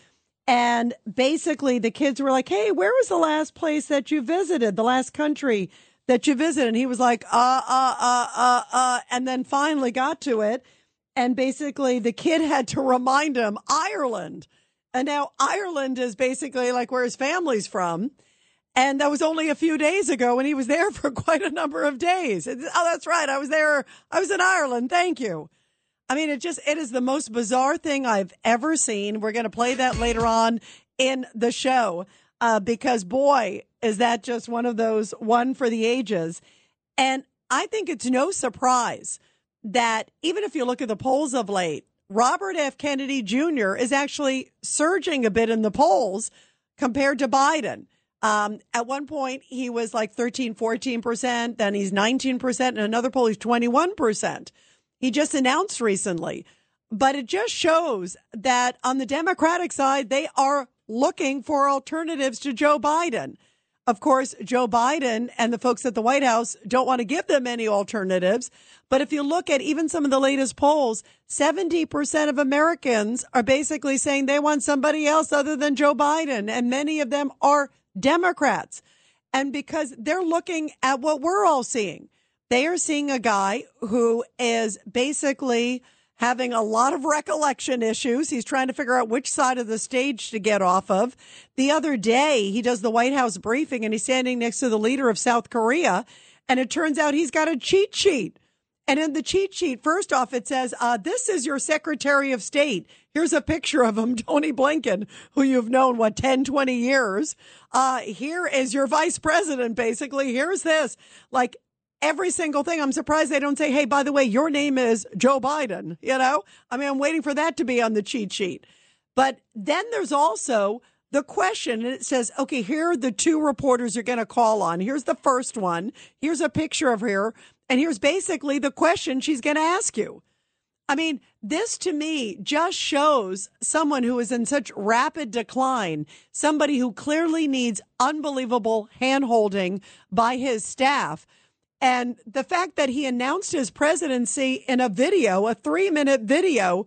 And basically, the kids were like, Hey, where was the last place that you visited? The last country that you visited? And he was like, Uh, uh, uh, uh, uh, and then finally got to it. And basically, the kid had to remind him Ireland. And now Ireland is basically like where his family's from. And that was only a few days ago and he was there for quite a number of days. oh, that's right. I was there. I was in Ireland. Thank you. I mean, it just, it is the most bizarre thing I've ever seen. We're going to play that later on in the show. Uh, because boy, is that just one of those one for the ages. And I think it's no surprise that even if you look at the polls of late, Robert F. Kennedy Jr. is actually surging a bit in the polls compared to Biden. Um, at one point, he was like 13, 14%. Then he's 19%. And another poll, he's 21%. He just announced recently. But it just shows that on the Democratic side, they are looking for alternatives to Joe Biden. Of course, Joe Biden and the folks at the White House don't want to give them any alternatives. But if you look at even some of the latest polls, 70% of Americans are basically saying they want somebody else other than Joe Biden. And many of them are Democrats. And because they're looking at what we're all seeing, they are seeing a guy who is basically having a lot of recollection issues. He's trying to figure out which side of the stage to get off of. The other day, he does the White House briefing and he's standing next to the leader of South Korea. And it turns out he's got a cheat sheet. And in the cheat sheet, first off, it says, uh, this is your Secretary of State. Here's a picture of him, Tony Blinken, who you've known, what, 10, 20 years. Uh, here is your vice president, basically. Here's this. Like, every single thing. I'm surprised they don't say, hey, by the way, your name is Joe Biden. You know, I mean, I'm waiting for that to be on the cheat sheet. But then there's also the question, and it says, okay, here are the two reporters you're going to call on. Here's the first one. Here's a picture of her. And here's basically the question she's going to ask you. I mean, this to me just shows someone who is in such rapid decline, somebody who clearly needs unbelievable handholding by his staff. And the fact that he announced his presidency in a video, a three minute video,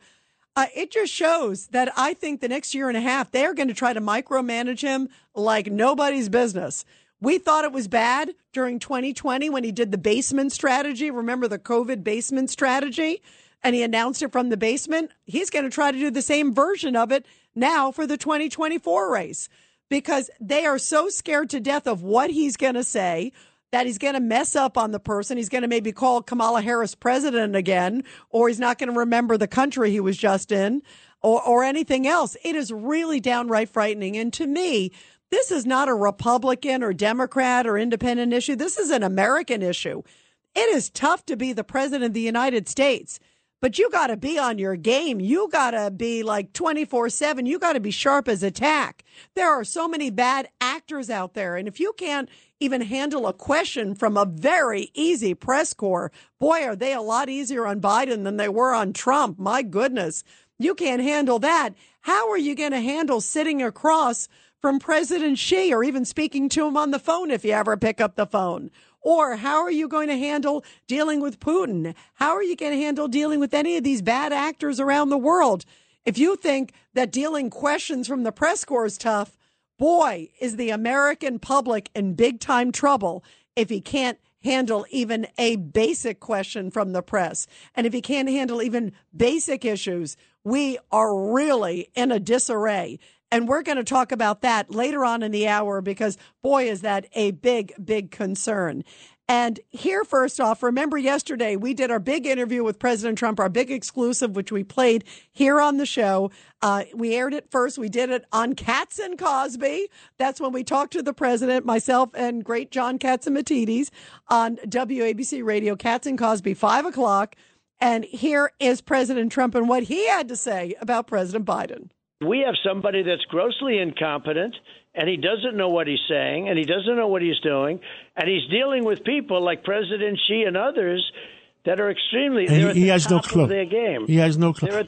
uh, it just shows that I think the next year and a half, they're going to try to micromanage him like nobody's business. We thought it was bad during 2020 when he did the basement strategy. Remember the COVID basement strategy? And he announced it from the basement. He's going to try to do the same version of it now for the 2024 race because they are so scared to death of what he's going to say, that he's going to mess up on the person. He's going to maybe call Kamala Harris president again, or he's not going to remember the country he was just in, or, or anything else. It is really downright frightening. And to me, this is not a Republican or Democrat or independent issue. This is an American issue. It is tough to be the president of the United States, but you got to be on your game. You got to be like 24 7. You got to be sharp as a tack. There are so many bad actors out there. And if you can't even handle a question from a very easy press corps, boy, are they a lot easier on Biden than they were on Trump. My goodness. You can't handle that. How are you going to handle sitting across from President Xi or even speaking to him on the phone if you ever pick up the phone? Or how are you going to handle dealing with Putin? How are you going to handle dealing with any of these bad actors around the world? If you think that dealing questions from the press corps is tough, boy, is the American public in big time trouble if he can't handle even a basic question from the press. And if he can't handle even basic issues, we are really in a disarray. And we're going to talk about that later on in the hour because, boy, is that a big, big concern. And here, first off, remember yesterday we did our big interview with President Trump, our big exclusive, which we played here on the show. Uh, we aired it first. We did it on Cats and Cosby. That's when we talked to the president, myself, and great John Catsimatidis on WABC Radio, Cats and Cosby, five o'clock. And here is President Trump and what he had to say about President Biden. We have somebody that's grossly incompetent and he doesn't know what he's saying and he doesn't know what he's doing and he's dealing with people like President Xi and others that are extremely he, he has no clue. their game. He has no clue.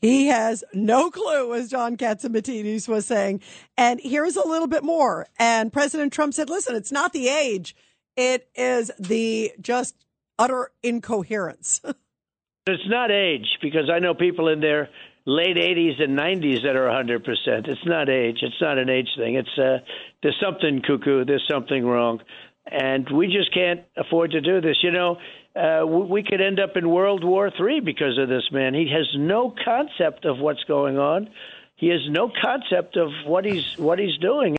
He has no clue, as John Catsimatidis was saying. And here's a little bit more. And President Trump said, listen, it's not the age. It is the just utter incoherence. it's not age because I know people in there late 80s and 90s that are 100%. It's not age. It's not an age thing. It's uh, there's something cuckoo. There's something wrong, and we just can't afford to do this. You know, uh, we could end up in World War III because of this man. He has no concept of what's going on. He has no concept of what he's what he's doing.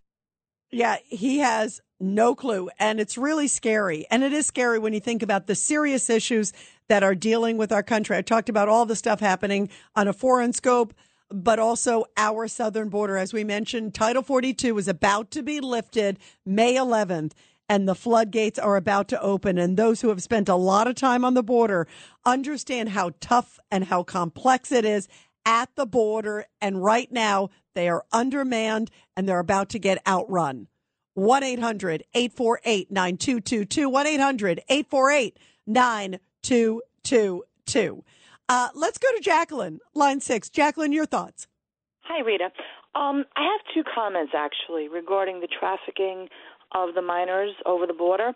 Yeah, he has no clue. And it's really scary. And it is scary when you think about the serious issues that are dealing with our country. I talked about all the stuff happening on a foreign scope, but also our southern border. As we mentioned, Title 42 is about to be lifted May 11th and the floodgates are about to open. And those who have spent a lot of time on the border understand how tough and how complex it is at the border. And right now they are undermanned and they're about to get outrun. 1 800 848 9222. 1 800 848 9222. Uh, let's go to Jacqueline, line six. Jacqueline, your thoughts. Hi, Rita. Um, I have two comments actually regarding the trafficking of the minors over the border.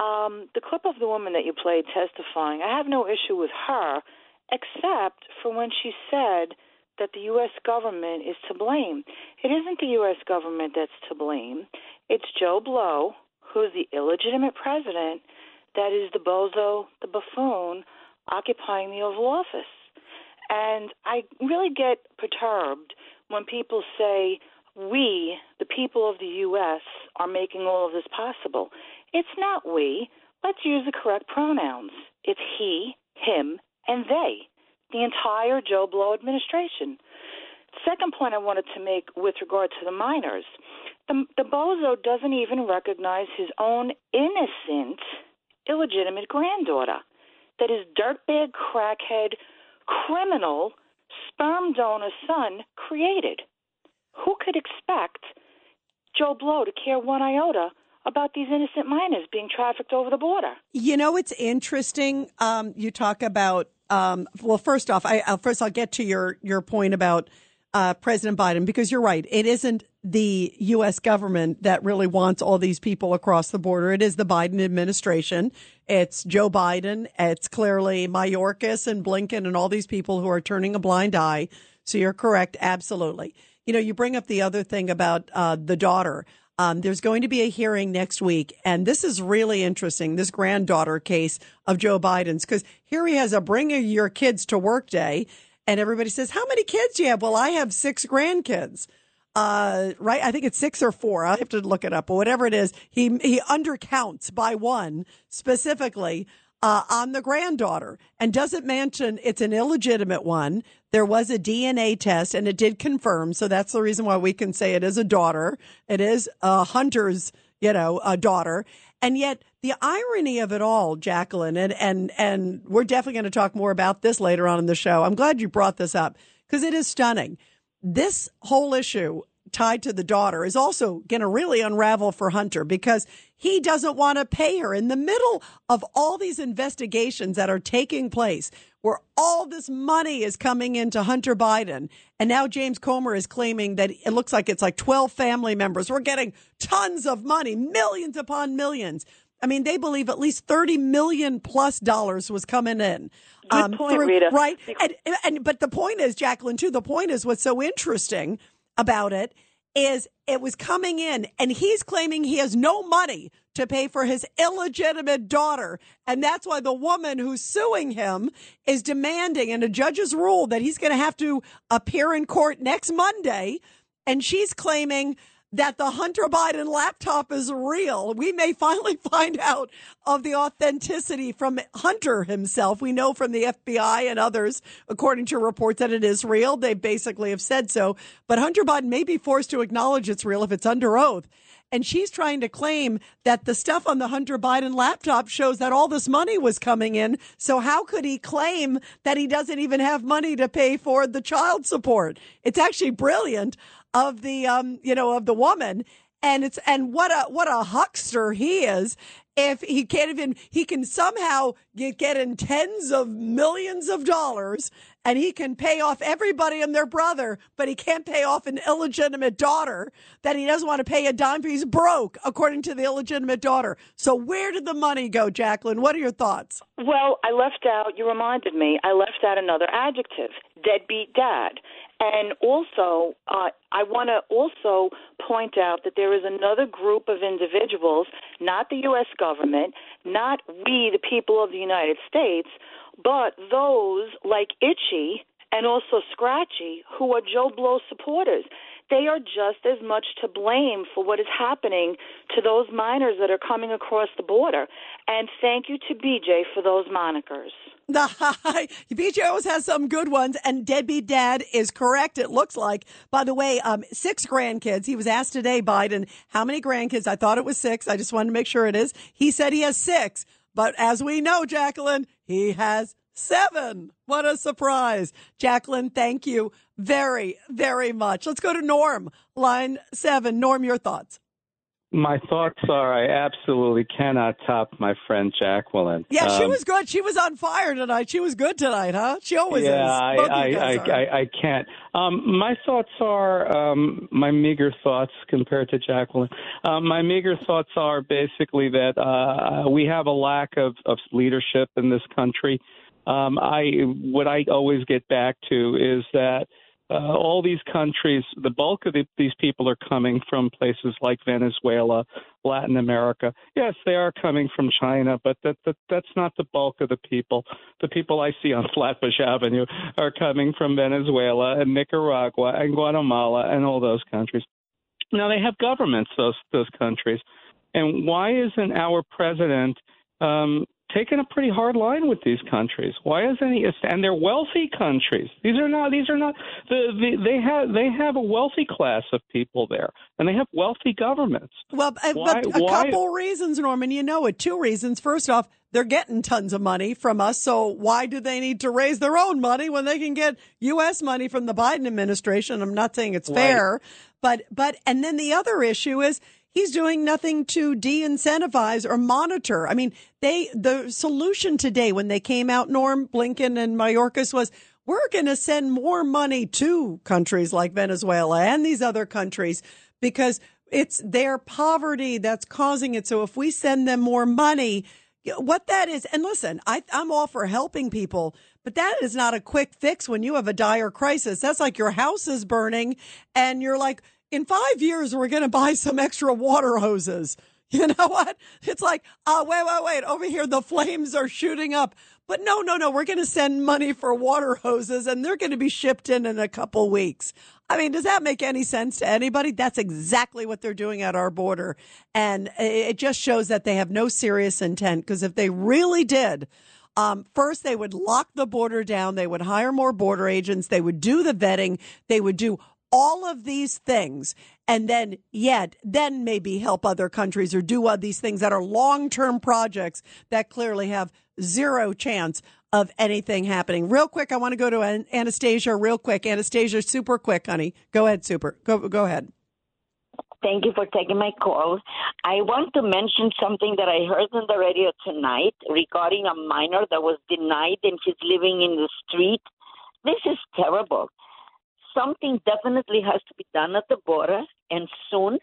Um, the clip of the woman that you played testifying, I have no issue with her, except for when she said that the U.S. government is to blame. It isn't the U.S. government that's to blame. It's Joe Blow, who's the illegitimate president, that is the bozo, the buffoon, occupying the Oval Office. And I really get perturbed when people say, we, the people of the U.S., are making all of this possible. It's not we. Let's use the correct pronouns. It's he, him, and they, the entire Joe Blow administration. Second point I wanted to make with regard to the minors the, the bozo doesn't even recognize his own innocent, illegitimate granddaughter that his dirtbag, crackhead, criminal, sperm donor son created. Who could expect Joe Blow to care one iota about these innocent minors being trafficked over the border? You know, it's interesting. Um, you talk about, um, well, first off, I, I'll, first I'll get to your, your point about uh, President Biden because you're right. It isn't the U.S. government that really wants all these people across the border. It is the Biden administration. It's Joe Biden. It's clearly Mayorkas and Blinken and all these people who are turning a blind eye. So you're correct. Absolutely. You know, you bring up the other thing about uh, the daughter. Um, there's going to be a hearing next week, and this is really interesting. This granddaughter case of Joe Biden's, because here he has a bring your kids to work day, and everybody says, "How many kids do you have?" Well, I have six grandkids. Uh, right? I think it's six or four. I have to look it up, but whatever it is, he he undercounts by one specifically uh, on the granddaughter and doesn't mention it's an illegitimate one. There was a DNA test and it did confirm. So that's the reason why we can say it is a daughter. It is a Hunter's, you know, a daughter. And yet the irony of it all, Jacqueline, and, and, and we're definitely going to talk more about this later on in the show. I'm glad you brought this up because it is stunning. This whole issue tied to the daughter is also going to really unravel for Hunter because he doesn't want to pay her in the middle of all these investigations that are taking place where all this money is coming into Hunter Biden. And now James Comer is claiming that it looks like it's like 12 family members. We're getting tons of money, millions upon millions. I mean, they believe at least 30 million plus dollars was coming in. Good um, point, Rita. Right. And, and, but the point is, Jacqueline, too, the point is what's so interesting about it is it was coming in and he's claiming he has no money to pay for his illegitimate daughter. And that's why the woman who's suing him is demanding and a judge's rule that he's going to have to appear in court next Monday. And she's claiming that the Hunter Biden laptop is real. We may finally find out of the authenticity from Hunter himself. We know from the FBI and others, according to reports, that it is real. They basically have said so. But Hunter Biden may be forced to acknowledge it's real if it's under oath. And she's trying to claim that the stuff on the Hunter Biden laptop shows that all this money was coming in. So how could he claim that he doesn't even have money to pay for the child support? It's actually brilliant of the um you know of the woman and it's and what a what a huckster he is if he can't even he can somehow get, get in tens of millions of dollars and he can pay off everybody and their brother but he can't pay off an illegitimate daughter that he doesn't want to pay a dime for he's broke according to the illegitimate daughter so where did the money go jacqueline what are your thoughts Well, I left out, you reminded me, I left out another adjective deadbeat dad. And also, uh, I want to also point out that there is another group of individuals, not the U.S. government, not we, the people of the United States, but those like Itchy and also Scratchy, who are Joe Blow supporters. They are just as much to blame for what is happening to those minors that are coming across the border. And thank you to BJ for those monikers. BJ always has some good ones, and deadbeat dad is correct. It looks like. By the way, um, six grandkids. He was asked today, Biden, how many grandkids? I thought it was six. I just wanted to make sure it is. He said he has six, but as we know, Jacqueline, he has seven. What a surprise, Jacqueline. Thank you very, very much. Let's go to Norm, line seven. Norm, your thoughts. My thoughts are I absolutely cannot top my friend Jacqueline. Yeah, she Um, was good. She was on fire tonight. She was good tonight, huh? She always yeah, is. I, Both of I, I. I, I can't. Um, my thoughts are um, my meager thoughts compared to Jacqueline. Um, my meager thoughts are basically that uh, we have a lack of, of leadership in this country. Um, I what I always get back to is that uh, all these countries, the bulk of the, these people are coming from places like Venezuela, Latin America. Yes, they are coming from China, but that, that that's not the bulk of the people. The people I see on Flatbush Avenue are coming from Venezuela and Nicaragua and Guatemala and all those countries. Now they have governments those those countries, and why isn't our president um, taking a pretty hard line with these countries? Why isn't he? And they're wealthy countries. These are not. These are not. The, the, they have they have a wealthy class of people there, and they have wealthy governments. Well, uh, Why- but a why- couple reasons, Norman. You know it. Two reasons. First off, they're getting tons of money from us. So why do they need to raise their own money when they can get U.S. money from the Biden administration? I'm not saying it's Right. fair, but but and then the other issue is he's doing nothing to de-incentivize or monitor. I mean, they the solution today when they came out, Norm Blinken and Mayorkas was. We're going to send more money to countries like Venezuela and these other countries because it's their poverty that's causing it. So if we send them more money, what that is, and listen, I, I'm all for helping people, but that is not a quick fix when you have a dire crisis. That's like your house is burning and you're like, in five years, we're going to buy some extra water hoses. You know what? It's like, oh, wait, wait, wait. Over here, the flames are shooting up. But no, no, no. We're going to send money for water hoses and they're going to be shipped in in a couple weeks. I mean, does that make any sense to anybody? That's exactly what they're doing at our border. And it just shows that they have no serious intent because if they really did, um, first, they would lock the border down. They would hire more border agents. They would do the vetting. They would do all of these things. And then, yet, then maybe help other countries or do these things that are long term projects that clearly have zero chance of anything happening. Real quick, I want to go to Anastasia real quick. Anastasia, super quick, honey. Go ahead, super. Go, go ahead. Thank you for taking my call. I want to mention something that I heard on the radio tonight regarding a minor that was denied and she's living in the street. This is terrible. Something definitely has to be done at the border and soon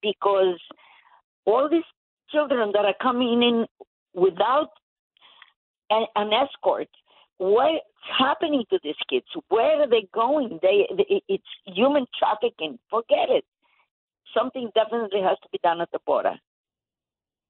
because all these children that are coming in without an, an escort, what's happening to these kids? Where are they going? They, they it's human trafficking. Forget it something definitely has to be done at the border.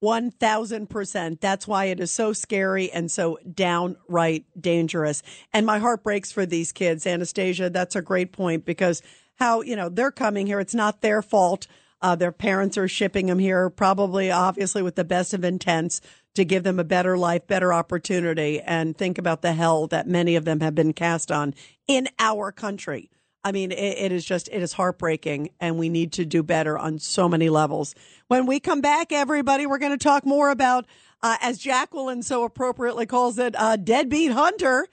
1000%. That's why it is so scary and so downright dangerous. And my heart breaks for these kids. Anastasia, that's a great point because how, you know, they're coming here. It's not their fault. Uh, their parents are shipping them here, probably, obviously, with the best of intents to give them a better life, better opportunity. And think about the hell that many of them have been cast on in our country. I mean, it, it is just, it is heartbreaking and we need to do better on so many levels. When we come back, everybody, we're going to talk more about, uh, as Jacqueline so appropriately calls it, uh, deadbeat Hunter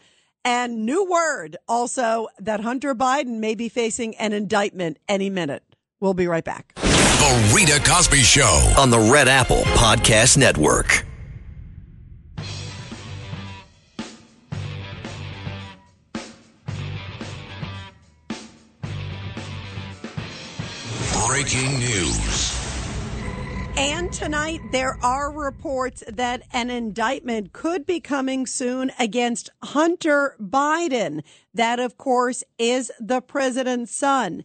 and new word also that Hunter Biden may be facing an indictment any minute. We'll be right back. The Rita Cosby Show. on the Red Apple Podcast Network. Breaking news. And tonight, there are reports that an indictment could be coming soon against Hunter Biden. That, of course, is the president's son.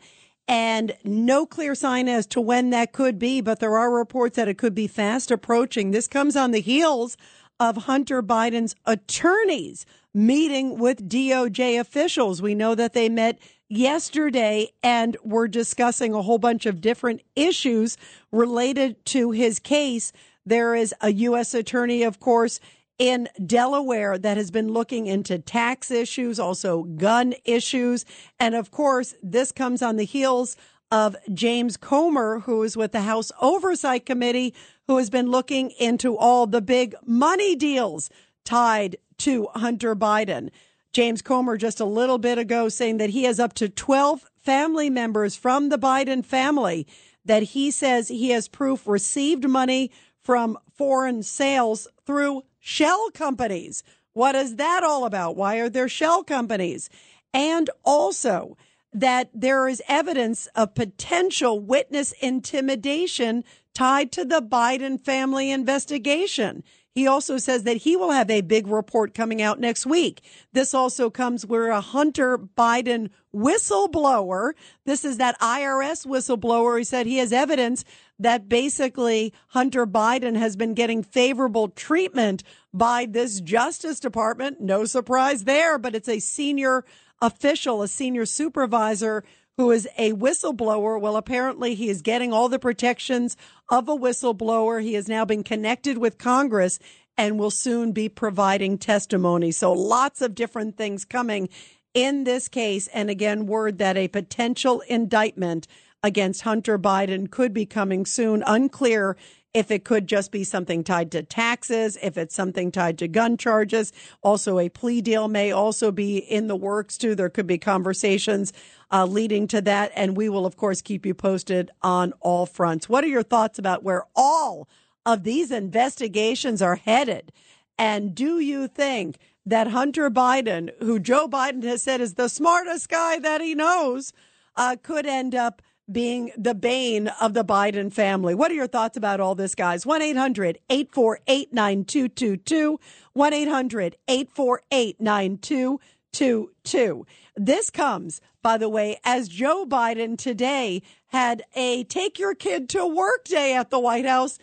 And no clear sign as to when that could be, but there are reports that it could be fast approaching. This comes on the heels of Hunter Biden's attorneys meeting with DOJ officials. We know that they met yesterday and were discussing a whole bunch of different issues related to his case. There is a U.S. attorney, of course, in Delaware that has been looking into tax issues, also gun issues. And of course, this comes on the heels of James Comer, who is with the House Oversight Committee, who has been looking into all the big money deals tied to Hunter Biden. James Comer just a little bit ago saying that he has up to 12 family members from the Biden family that he says he has proof received money from foreign sales through shell companies. What is that all about? Why are there shell companies? And also that there is evidence of potential witness intimidation tied to the Biden family investigation. He also says that he will have a big report coming out next week. This also comes where a Hunter Biden whistleblower, this is that IRS whistleblower, he said he has evidence that basically Hunter Biden has been getting favorable treatment by this Justice Department. No surprise there, but it's a senior official, a senior supervisor who is a whistleblower. Well, apparently he is getting all the protections of a whistleblower. He has now been connected with Congress and will soon be providing testimony. So lots of different things coming in this case. And again, word that a potential indictment against Hunter Biden could be coming soon. Unclear if it could just be something tied to taxes, if it's something tied to gun charges. Also, a plea deal may also be in the works too. There could be conversations uh, leading to that. And we will, of course, keep you posted on all fronts. What are your thoughts about where all of these investigations are headed? And do you think that Hunter Biden, who Joe Biden has said is the smartest guy that he knows, uh, could end up being the bane of the Biden family. What are your thoughts about all this, guys? 1 800 848 9222. 1 800 848 9222. This comes, by the way, as Joe Biden today had a take your kid to work day at the White House,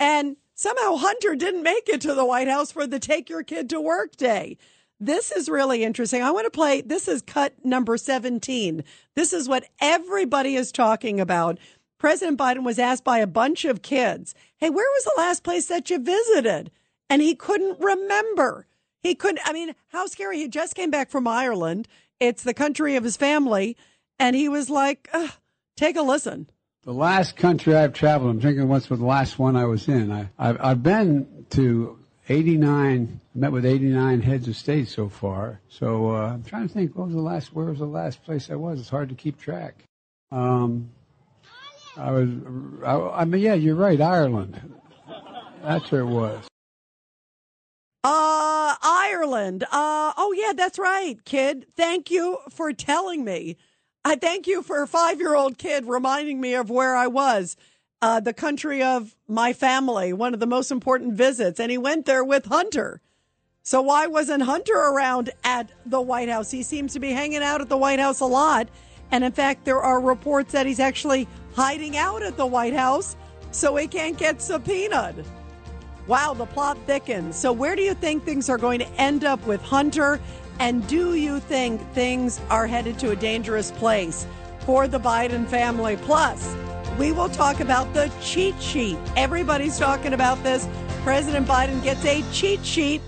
and somehow Hunter didn't make it to the White House for the take your kid to work day. This is really interesting. I want to play. This is cut number 17. This is what everybody is talking about. President Biden was asked by a bunch of kids, Hey, where was the last place that you visited? And he couldn't remember. He couldn't. I mean, how scary. He just came back from Ireland. It's the country of his family. And he was like, take a listen. The last country I've traveled, I'm thinking what's the last one I was in. I, I've, I've been to 89, met with 89 heads of state so far. So uh, I'm trying to think, what was the last, where was the last place I was? It's hard to keep track. Um, I was, I, I mean, yeah, you're right, Ireland. That's where it was. Uh, Ireland. Uh, oh yeah, that's right, kid. Thank you for telling me. I thank you for a five year old kid reminding me of where I was uh, the country of my family, one of the most important visits, and he went there with Hunter. So why wasn't Hunter around at the White House? He seems to be hanging out at the White House a lot. And in fact, there are reports that he's actually hiding out at the White House so he can't get subpoenaed. Wow, the plot thickens. So, where do you think things are going to end up with Hunter? And do you think things are headed to a dangerous place for the Biden family? Plus, we will talk about the cheat sheet. Everybody's talking about this. President Biden gets a cheat sheet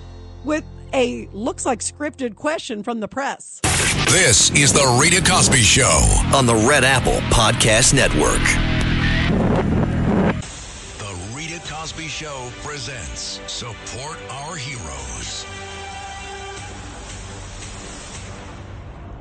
with a looks like scripted question from the press. This is the Rita Cosby Show on the Red Apple Podcast Network. The Rita Cosby Show presents Support Our Heroes.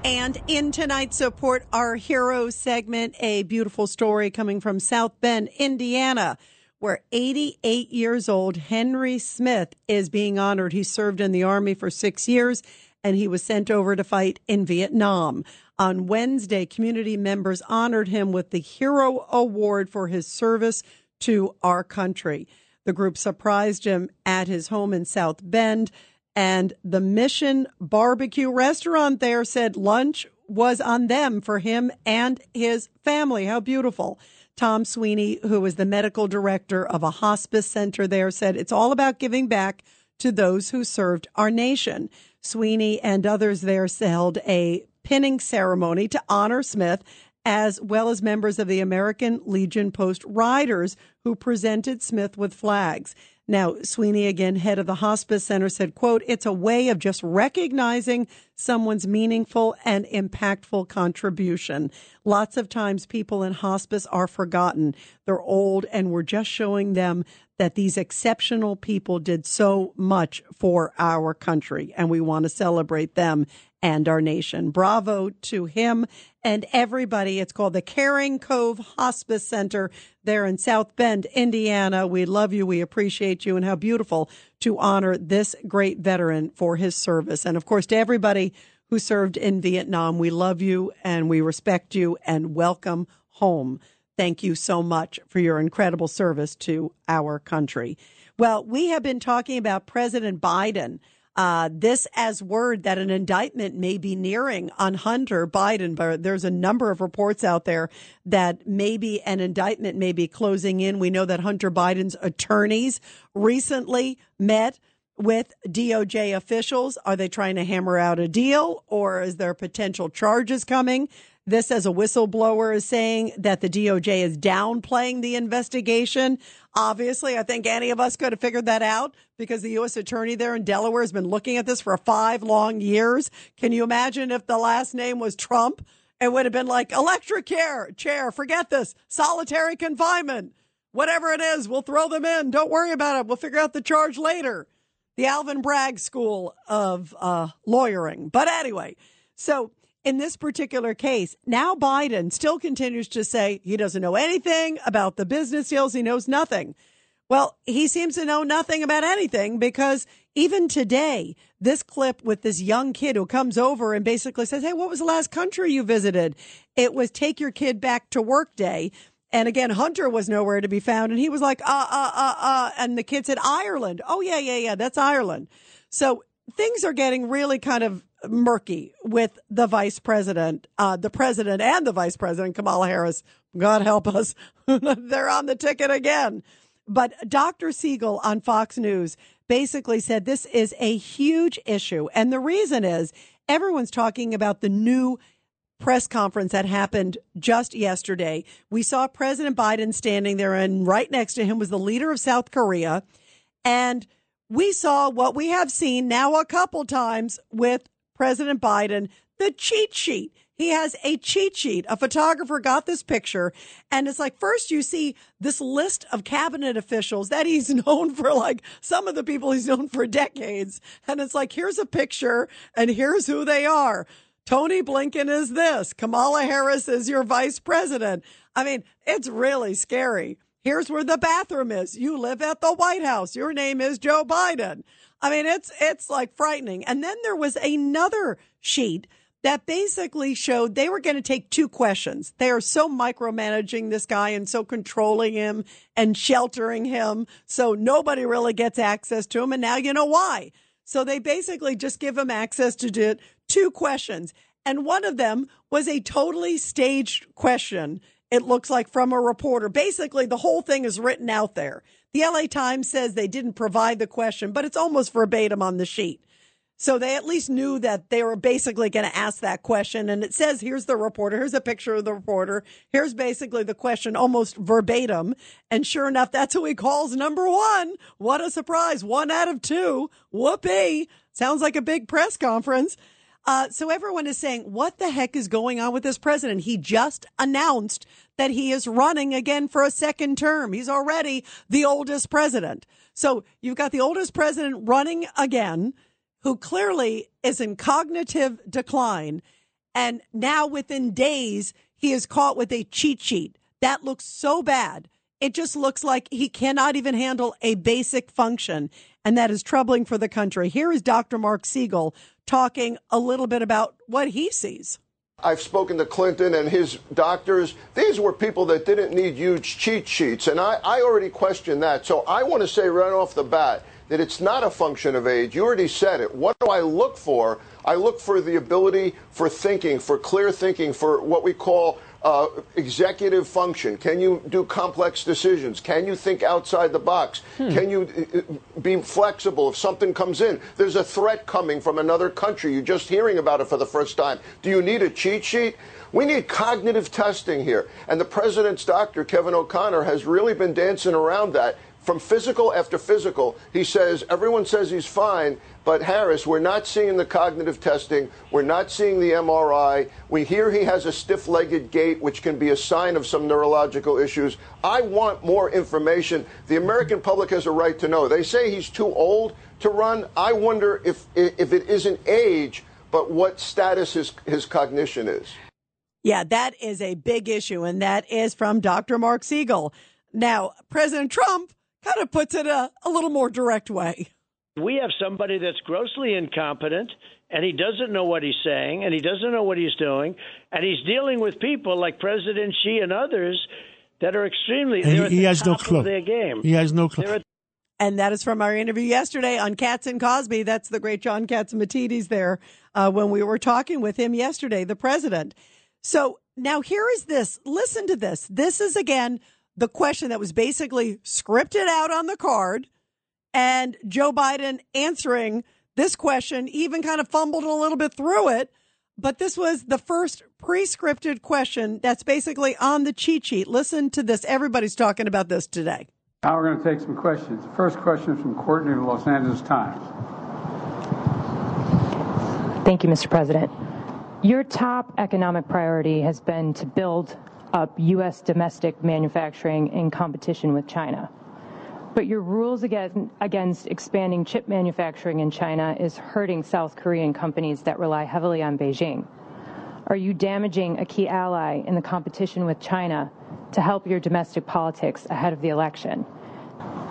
And in tonight's Support Our Hero segment, a beautiful story coming from South Bend, Indiana, where 88 years old Henry Smith is being honored. He served in the Army for six years and he was sent over to fight in Vietnam. On Wednesday, community members honored him with the Hero Award for his service to our country. The group surprised him at his home in South Bend. And the Mission Barbecue restaurant there said lunch was on them for him and his family. How beautiful. Tom Sweeney, who was the medical director of a hospice center there, said it's all about giving back to those who served our nation. Sweeney and others there held a pinning ceremony to honor Smith, as well as members of the American Legion Post Riders who presented Smith with flags. Now, Sweeney, again, head of the hospice center, said, quote, it's a way of just recognizing someone's meaningful and impactful contribution. Lots of times people in hospice are forgotten. They're old and we're just showing them that these exceptional people did so much for our country and we want to celebrate them and our nation. Bravo to him and everybody. It's called the Caring Cove Hospice Center there in South Bend, Indiana. We love you. We appreciate you and how beautiful to honor this great veteran for his service. And of course, to everybody who served in Vietnam, we love you and we respect you and welcome home. Thank you so much for your incredible service to our country. Well, we have been talking about President Biden. Uh, this as word that an indictment may be nearing on Hunter Biden, but there's a number of reports out there that maybe an indictment may be closing in. We know that Hunter Biden's attorneys recently met with DOJ officials. Are they trying to hammer out a deal or is there potential charges coming? This, as a whistleblower, is saying that the DOJ is downplaying the investigation. Obviously, I think any of us could have figured that out because the U.S. attorney there in Delaware has been looking at this for five long years. Can you imagine if the last name was Trump? It would have been like electric chair, chair, forget this, solitary confinement, whatever it is, we'll throw them in. Don't worry about it. We'll figure out the charge later. The Alvin Bragg School of uh, Lawyering. But anyway, so in this particular case, now Biden still continues to say he doesn't know anything about the business deals. He knows nothing. Well, he seems to know nothing about anything because even today, this clip with this young kid who comes over and basically says, Hey, what was the last country you visited? It was take your kid back to work day. And again, Hunter was nowhere to be found. And he was like, uh, uh, uh, uh. And the kid said, Ireland. Oh, yeah, yeah, yeah. That's Ireland. So things are getting really kind of murky with the vice president, uh, the president and the vice president, Kamala Harris. God help us. They're on the ticket again. But Dr. Siegel on Fox News basically said this is a huge issue. And the reason is everyone's talking about the new press conference that happened just yesterday. We saw President Biden standing there, and right next to him was the leader of South Korea. And we saw what we have seen now a couple times with President Biden the cheat sheet. He has a cheat sheet. A photographer got this picture and it's like, first you see this list of cabinet officials that he's known for like some of the people he's known for decades. And it's like, here's a picture and here's who they are. Tony Blinken is this. Kamala Harris is your vice president. I mean, it's really scary. Here's where the bathroom is. You live at the White House. Your name is Joe Biden. I mean, it's it's like frightening. And then there was another sheet that basically showed they were going to take two questions. They are so micromanaging this guy and so controlling him and sheltering him. So nobody really gets access to him. And now you know why. So they basically just give him access to do two questions. And one of them was a totally staged question. It looks like from a reporter. Basically, the whole thing is written out there. The LA Times says they didn't provide the question, but it's almost verbatim on the sheet. So they at least knew that they were basically going to ask that question. And it says, here's the reporter. Here's a picture of the reporter. Here's basically the question almost verbatim. And sure enough, that's who he calls number one. What a surprise. One out of two. Whoopee. Sounds like a big press conference. Uh, so everyone is saying, what the heck is going on with this president? He just announced that he is running again for a second term. He's already the oldest president. So you've got the oldest president running again, who clearly is in cognitive decline. And now within days, he is caught with a cheat sheet. That looks so bad. It just looks like he cannot even handle a basic function. And that is troubling for the country. Here is Dr. Mark Siegel talking a little bit about what he sees. I've spoken to Clinton and his doctors. These were people that didn't need huge cheat sheets, and I, I already questioned that. So I want to say right off the bat that it's not a function of age. You already said it. What do I look for? I look for the ability for thinking, for clear thinking, for what we call uh, executive function? Can you do complex decisions? Can you think outside the box? Hmm. Can you uh, uh, be flexible if something comes in? There's a threat coming from another country. You're just hearing about it for the first time. Do you need a cheat sheet? We need cognitive testing here. And the president's doctor, Kevin O'Connor, has really been dancing around that from physical after physical. He says everyone says he's fine, but Harris, we're not seeing the cognitive testing. We're not seeing the MRI. We hear he has a stiff legged gait, which can be a sign of some neurological issues. I want more information. The American public has a right to know. They say he's too old to run. I wonder if, if it isn't age, but what status his, his cognition is. Yeah, that is a big issue, and that is from Dr. Mark Siegel. Now, President Trump kind of puts it a, a little more direct way. We have somebody that's grossly incompetent and he doesn't know what he's saying and he doesn't know what he's doing and he's dealing with people like President Xi and others that are extremely he, he at has the no top clue. of their game. He has no clue. at And that is from our interview yesterday on Cats and Cosby. That's the great John Catsimatidis there uh, when we were talking with him yesterday, the president. So now here is this. Listen to this. This is again the question that was basically scripted out on the card, and Joe Biden answering this question, even kind of fumbled a little bit through it. But this was the first pre-scripted question that's basically on the cheat sheet. Listen to this. Everybody's talking about this today. Now we're going to take some questions. The first question is from Courtney of the Los Angeles Times. Thank you, Mr. President. Your top economic priority has been to build up U.S. domestic manufacturing in competition with China. But your rules against, expanding chip manufacturing in China is hurting South Korean companies that rely heavily on Beijing. Are you damaging a key ally in the competition with China to help your domestic politics ahead of the election?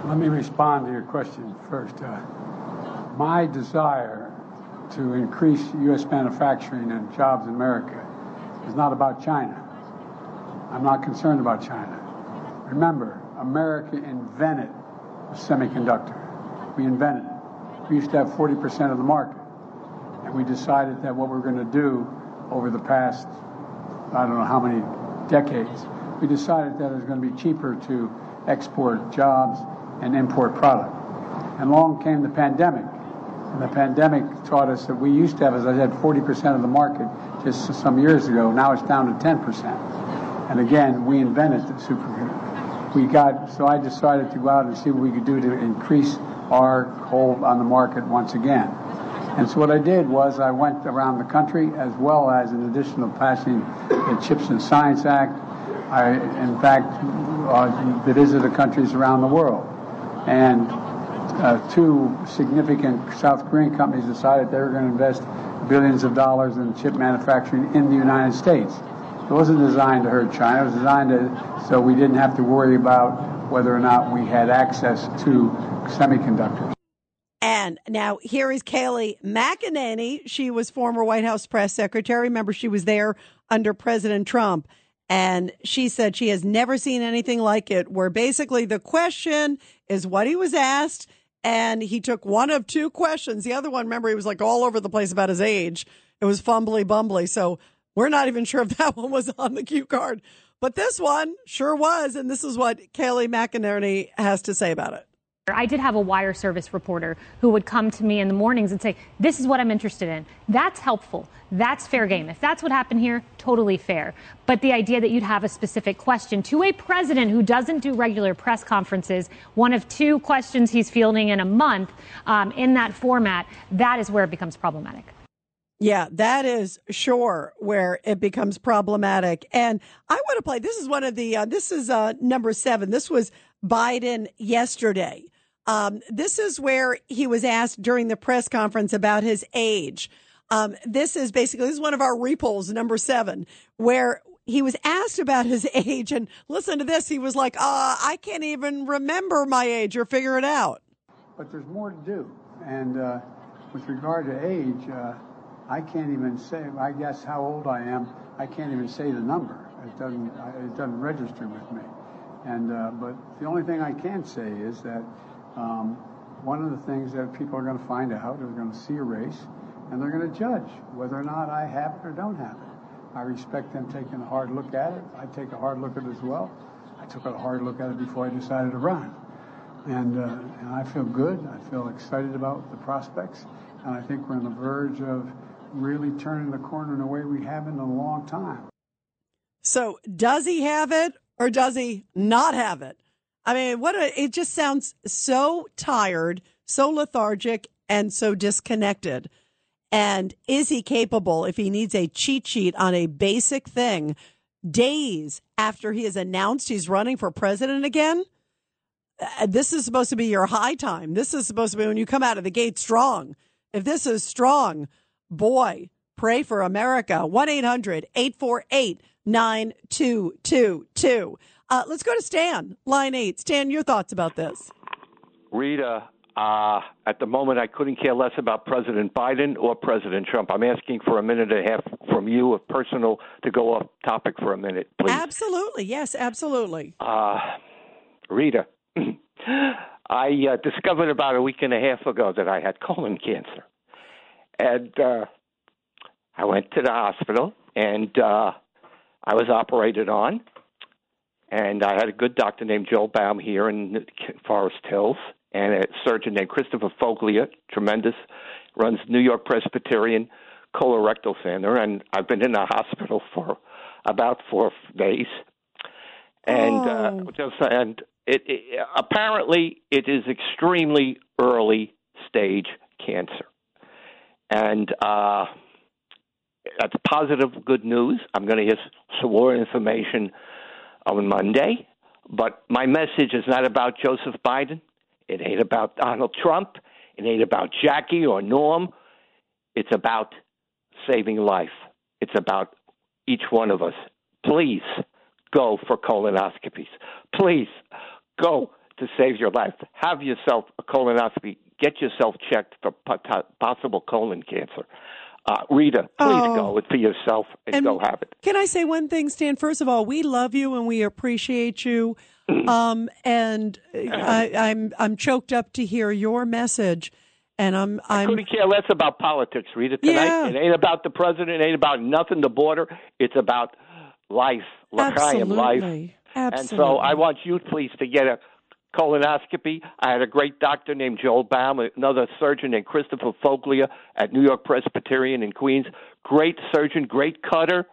Let me respond to your question first. Uh, my desire to increase U.S. manufacturing and jobs in America is not about China. I'm not concerned about China. Remember, America invented semiconductor. We invented it. We used to have 40% of the market. And we decided that what we're going to do over the past, I don't know how many decades, we decided that it was going to be cheaper to export jobs and import product. And along came the pandemic. And the pandemic taught us that we used to have, as I said, 40% of the market just some years ago. Now it's down to 10%. And again, we invented the supercomputer. We got, so I decided to go out and see what we could do to increase our hold on the market once again. And so what I did was I went around the country as well as in addition to passing the Chips and Science Act, I in fact uh, visited countries around the world. And uh, two significant South Korean companies decided they were going to invest billions of dollars in chip manufacturing in the United States. It wasn't designed to hurt China. It was designed to, so we didn't have to worry about whether or not we had access to semiconductors. And now here is Kayleigh McEnany. She was former White House press secretary. Remember, she was there under President Trump. And she said she has never seen anything like it, where basically the question is what he was asked. And he took one of two questions. The other one, remember, he was like all over the place about his age. It was fumbly bumbly. So we're not even sure if that one was on the cue card. But this one sure was. And this is what Kayleigh McEnany has to say about it. I did have a wire service reporter who would come to me in the mornings and say, This is what I'm interested in. That's helpful. That's fair game. If that's what happened here, totally fair. But the idea that you'd have a specific question to a president who doesn't do regular press conferences, one of two questions he's fielding in a month um, in that format, that is where it becomes problematic. Yeah, that is sure where it becomes problematic. And I want to play. This is one of the. Uh, this is uh, number seven. This was Biden yesterday. Um, this is where he was asked during the press conference about his age. Um, this is basically this is one of our repolls, number seven, where he was asked about his age. And listen to this. He was like, uh, "I can't even remember my age or figure it out." But there's more to do. And uh, with regard to age, uh, I can't even say. I guess how old I am. I can't even say the number. It doesn't. It doesn't register with me. And uh, but the only thing I can say is that um, one of the things that people are going to find out they're going to see a race, and they're going to judge whether or not I have it or don't have it. I respect them taking a hard look at it. I take a hard look at it as well. I took a hard look at it before I decided to run, and, uh, and I feel good. I feel excited about the prospects, and I think we're on the verge of really turning the corner in a way we haven't in a long time. So, does he have it or does he not have it? I mean, what a, it just sounds so tired, so lethargic, and so disconnected. And is he capable, if he needs a cheat sheet on a basic thing, days after he has announced he's running for president again? Uh, This is supposed to be your high time. This is supposed to be when you come out of the gate strong. If this is strong, boy, pray for America. 1 800 848 9222. Uh, Let's go to Stan, line eight. Stan, your thoughts about this? Rita, uh, at the moment, I couldn't care less about President Biden or President Trump. I'm asking for a minute and a half from you, if personal, to go off topic for a minute, please. Absolutely. Yes, absolutely. Uh, Rita, I uh, discovered about a week and a half ago that I had colon cancer. And uh, I went to the hospital and uh, I was operated on. And I had a good doctor named Joel Baum here in Forest Hills and a surgeon named Christopher Foglia, tremendous, runs New York Presbyterian Colorectal Center. And I've been in the hospital for about four days. And uh, just and it, it apparently it is extremely early stage cancer, and uh, that's positive good news. I'm going to hear some more information on Monday, but my message is not about Joseph Biden. It ain't about Donald Trump. It ain't about Jackie or Norm. It's about saving life. It's about each one of us. Please go for colonoscopies. Please go to save your life. Have yourself a colonoscopy. Get yourself checked for po- possible colon cancer. Uh, Rita, please Oh. go for yourself and, And- go have it. Can I say one thing, Stan? First of all, we love you and we appreciate you. Um, and I, I'm I'm choked up to hear your message, and I'm I I'm couldn't care less about politics, Rita. Tonight, Yeah. it ain't about the president. It ain't about nothing. The border. It's about life, l'chaim life. Absolutely. And so I want you, please, to get a colonoscopy. I had a great doctor named Joel Baum, another surgeon named Christopher Foglia at New York Presbyterian in Queens. Great surgeon, great cutter,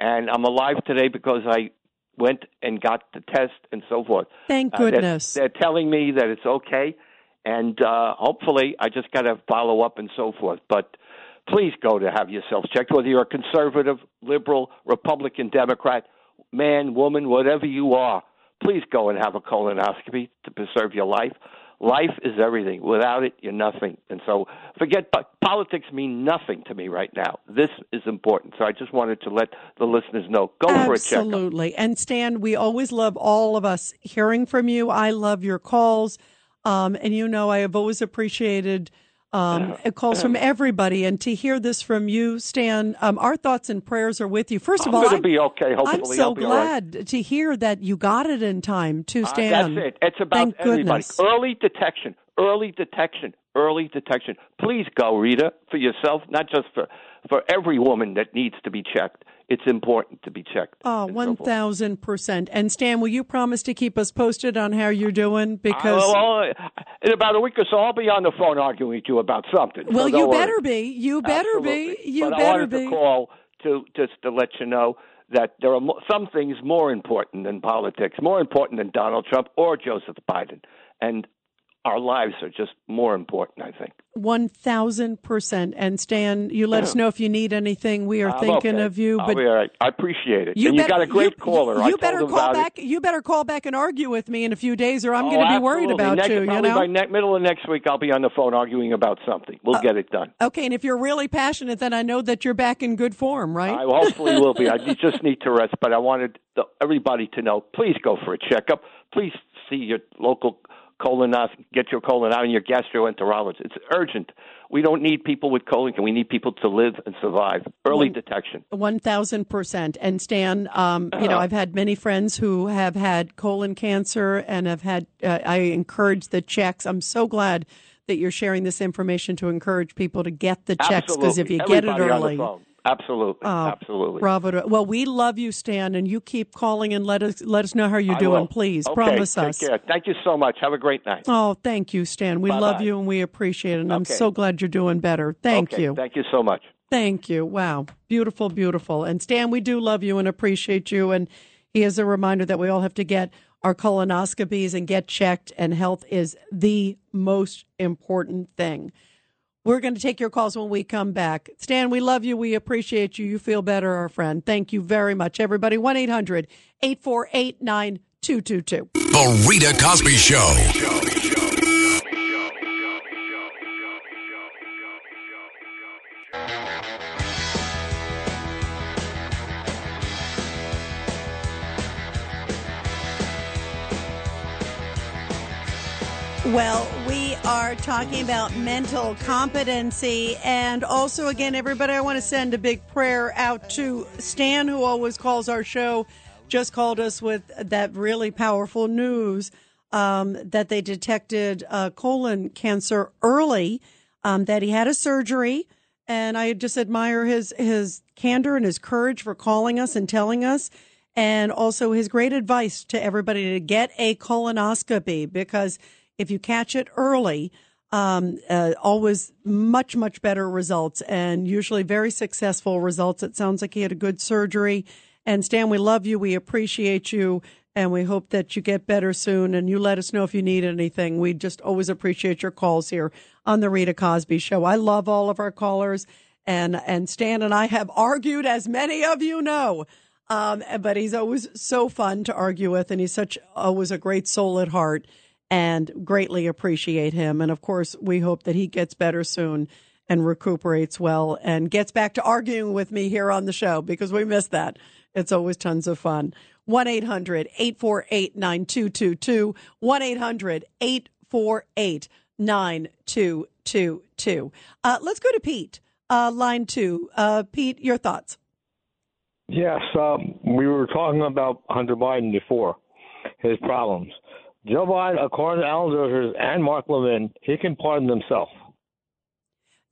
and I'm alive today because I went and got the test and so forth. Thank Uh, they're- goodness. they're, telling me that it's okay, and uh, hopefully I just got to follow up and so forth. But please go to have yourself checked, whether you're a conservative, liberal, Republican, Democrat, man, woman, whatever you are. Please go and have a colonoscopy to preserve your life. Life is everything. Without it, you're nothing. And so forget po- politics mean nothing to me right now. This is important. So I just wanted to let the listeners know. Go for a. Absolutely. And Stan, we always love all of us hearing from you. I love your calls. Um, and you know, I have always appreciated um, calls from everybody. And to hear this from you, Stan, um, our thoughts and prayers are with you. 1st of I'm all, going to I'm, be okay. I'm so I'll be all right. glad to hear that you got it in time to Uh, Stan. that's it. It's about Thank everybody. goodness. Early detection, early detection, early detection. Please go, Rita, for yourself, not just for for every woman that needs to be checked. It's important to be checked. Oh, 1000%. And Stan, will you promise to keep us posted on how you're doing? Because. Uh, well, in about a week or so, I'll be on the phone arguing with you about something. So Well, don't you worry. better be. You better be. You but I better wanted be. to call to just to let you know that there are some things more important than politics, more important than Donald Trump or Joseph Biden, and our lives are just more important. I think. One thousand percent. And Stan, you let us know if you need anything. We are I'm thinking okay. of you. I'll But be all right. I appreciate it. you and better- you got a great you- caller. I You told better call back. It. You better call back and argue with me in a few days, or I'm Oh, going to be worried about next, you. You know. by ne- middle of next week, I'll be on the phone arguing about something. We'll uh, get it done. Okay, and if you're really passionate, then I know that you're back in good form, right? I hopefully will be. I just need to rest, but I wanted the, everybody to know. Please go for a checkup. Please see your local colonoscopy. Get your colon out and your gastroenterologist. It's urgent. We don't need people with colon. cancer. We need people to live and survive. Early One- detection. One thousand percent. And Stan, um, you know, Uh-huh. I've had many friends who have had colon cancer and have had. Uh, I encourage the checks. I'm so glad that you're sharing this information to encourage people to get the checks because if you Absolutely. get it Everybody early. Absolutely. Oh, Absolutely. bravo! To, well, we love you, Stan, and you keep calling and let us let us know how you're I doing, will. please. Okay, Promise us. Care. Thank you so much. Have a great night. Oh, thank you, Stan. We love Bye-bye. you and we appreciate it. And I'm so glad you're doing better. Thank Okay, you. Thank you so much. Thank you. Wow. Beautiful, beautiful. And Stan, we do love you and appreciate you. And he is a reminder that we all have to get our colonoscopies and get checked, and health is the most important thing. We're going to take your calls when we come back. Stan, we love you. We appreciate you. You feel better, our friend. Thank you very much, everybody. 1 800 848 9222. The Rita Cosby Show. Well, we are talking about mental competency. And also, again, everybody, I want to send a big prayer out to Stan, who always calls our show, just called us with that really powerful news um, that they detected uh, colon cancer early, um, that he had a surgery. And I just admire his, his candor and his courage for calling us and telling us and also his great advice to everybody to get a colonoscopy because if you catch it early, um, uh, always much, much better results and usually very successful results. It sounds like he had a good surgery. And Stan, we love you. We appreciate you. And we hope that you get better soon. And you let us know if you need anything. We just always appreciate your calls here on the Rita Cosby Show. I love all of our callers. And, and Stan and I have argued, as many of you know. Um, but he's always so fun to argue with. And he's such, always a great soul at heart and greatly appreciate him. And of course, we hope that he gets better soon and recuperates well and gets back to arguing with me here on the show because we miss that. It's always tons of fun. 1 800 848 9222. 1 800 848 9222. Uh, let's go to Pete, uh, line two. Uh, Pete, your thoughts? Yes, um, we were talking about Hunter Biden before, his problems. Joe Biden, according to Alan Dershowitz and Mark Levin, he can pardon himself.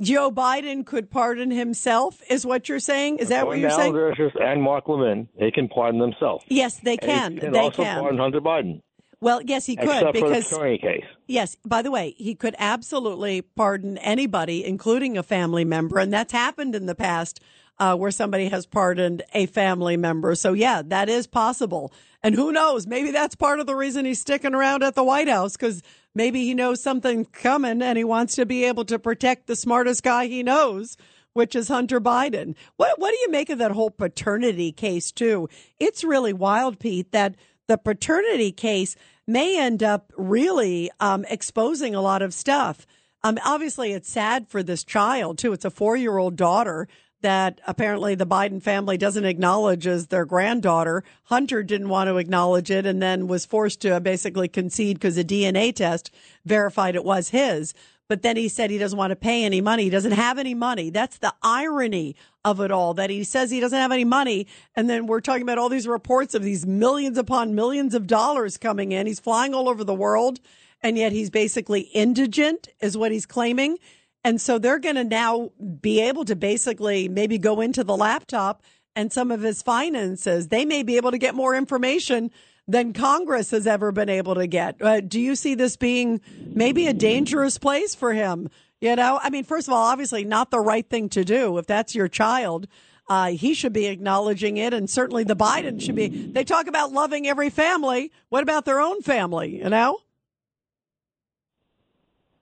Joe Biden could pardon himself, is what you're saying? Is that according what you're saying? Alan Dershowitz and Mark Levin, they can pardon themselves. Yes, they can. And can. He can they also can. pardon Hunter Biden. Well, yes, he could except because for the case. Yes. By the way, he could absolutely pardon anybody, including a family member. And that's happened in the past uh, where somebody has pardoned a family member. So, yeah, that is possible. And who knows? Maybe that's part of the reason he's sticking around at the White House because maybe he knows something coming and he wants to be able to protect the smartest guy he knows. Which is Hunter Biden. What what do you make of that whole paternity case too? It's really wild, Pete, that the paternity case may end up really um, exposing a lot of stuff. Um, obviously, it's sad for this child too. It's a four-year-old daughter that apparently the Biden family doesn't acknowledge as their granddaughter. Hunter didn't want to acknowledge it and then was forced to basically concede because a DNA test verified it was his. But then he said he doesn't want to pay any money. He doesn't have any money. That's the irony of it all that he says he doesn't have any money. And then we're talking about all these reports of these millions upon millions of dollars coming in. He's flying all over the world and yet he's basically indigent is what he's claiming. And so they're going to now be able to basically maybe go into the laptop and some of his finances. They may be able to get more information than Congress has ever been able to get. Uh, do you see this being maybe a dangerous place for him? You know, I mean, first of all, obviously not the right thing to do. If that's your child, uh, he should be acknowledging it. And certainly the Biden should be. They talk about loving every family. What about their own family? You know?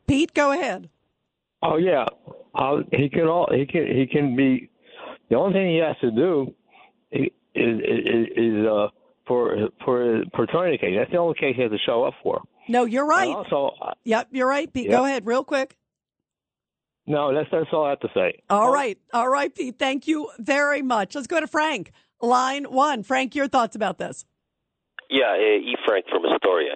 Pete, go ahead. Oh yeah, uh, he can all he can he can be. The only thing he has to do is is, is uh, for for his paternity case. That's the only case he has to show up for. No, you're right. And also, uh, Yep, you're right, Pete. Yep. Go ahead, real quick. no, that's that's all I have to say. All right. All right, Pete. Thank you very much. Let's go to Frank. Line one. Frank, your thoughts about this? Yeah, uh, E. Frank from Astoria.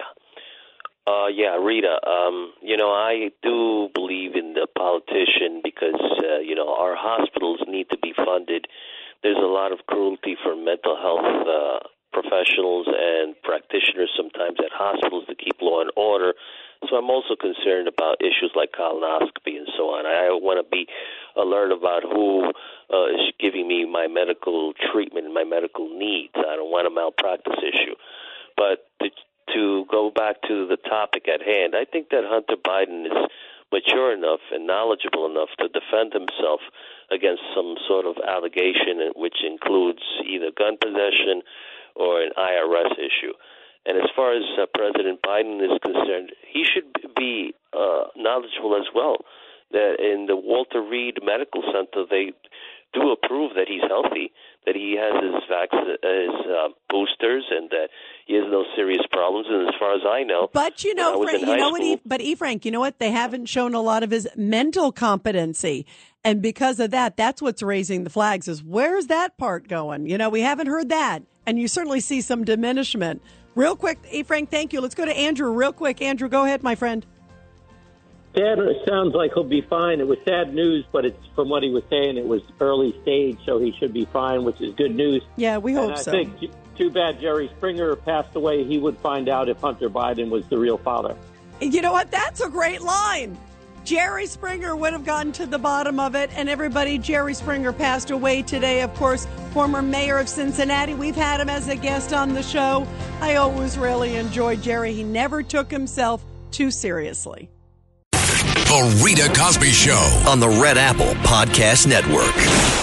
Uh, yeah, Rita. Um, you know, I do believe in the politician because uh, you know our hospitals need to be funded. There's a lot of cruelty for mental health uh, professionals and practitioners sometimes at hospitals to keep law and order. So I'm also concerned about issues like colonoscopy and so on. I want to be alert about who uh, is giving me my medical treatment and my medical needs. I don't want a malpractice issue. But to, to go back to the topic at hand, I think that Hunter Biden is mature enough and knowledgeable enough to defend himself against some sort of allegation, which includes either gun possession or an IRS issue. And as far as uh, President Biden is concerned, he should be uh, knowledgeable as well that in the Walter Reed Medical Center they do approve that he's healthy, that he has his vac- his uh, boosters, and that he has no serious problems. And as far as I know, But you know, Frank, you know what? school- E, but E. Frank, you know what? They haven't shown a lot of his mental competency, and because of that, that's what's raising the flags. Is where's that part going? You know, we haven't heard that, and you certainly see some diminishment. Real quick, E. Frank, thank you. Let's go to Andrew real quick. Andrew, go ahead, my friend. Dad, it sounds like he'll be fine. It was sad news, but it's from what he was saying, it was early stage, so he should be fine, which is good news. Yeah, we hope and I so. think too bad Jerry Springer passed away. He would find out if Hunter Biden was the real father. You know what? That's a great line. Jerry Springer would have gotten to the bottom of it. And everybody, Jerry Springer passed away today, of course, former mayor of Cincinnati. We've had him as a guest on the show. I always really enjoyed Jerry. He never took himself too seriously. The Rita Cosby Show. on the Red Apple Podcast Network.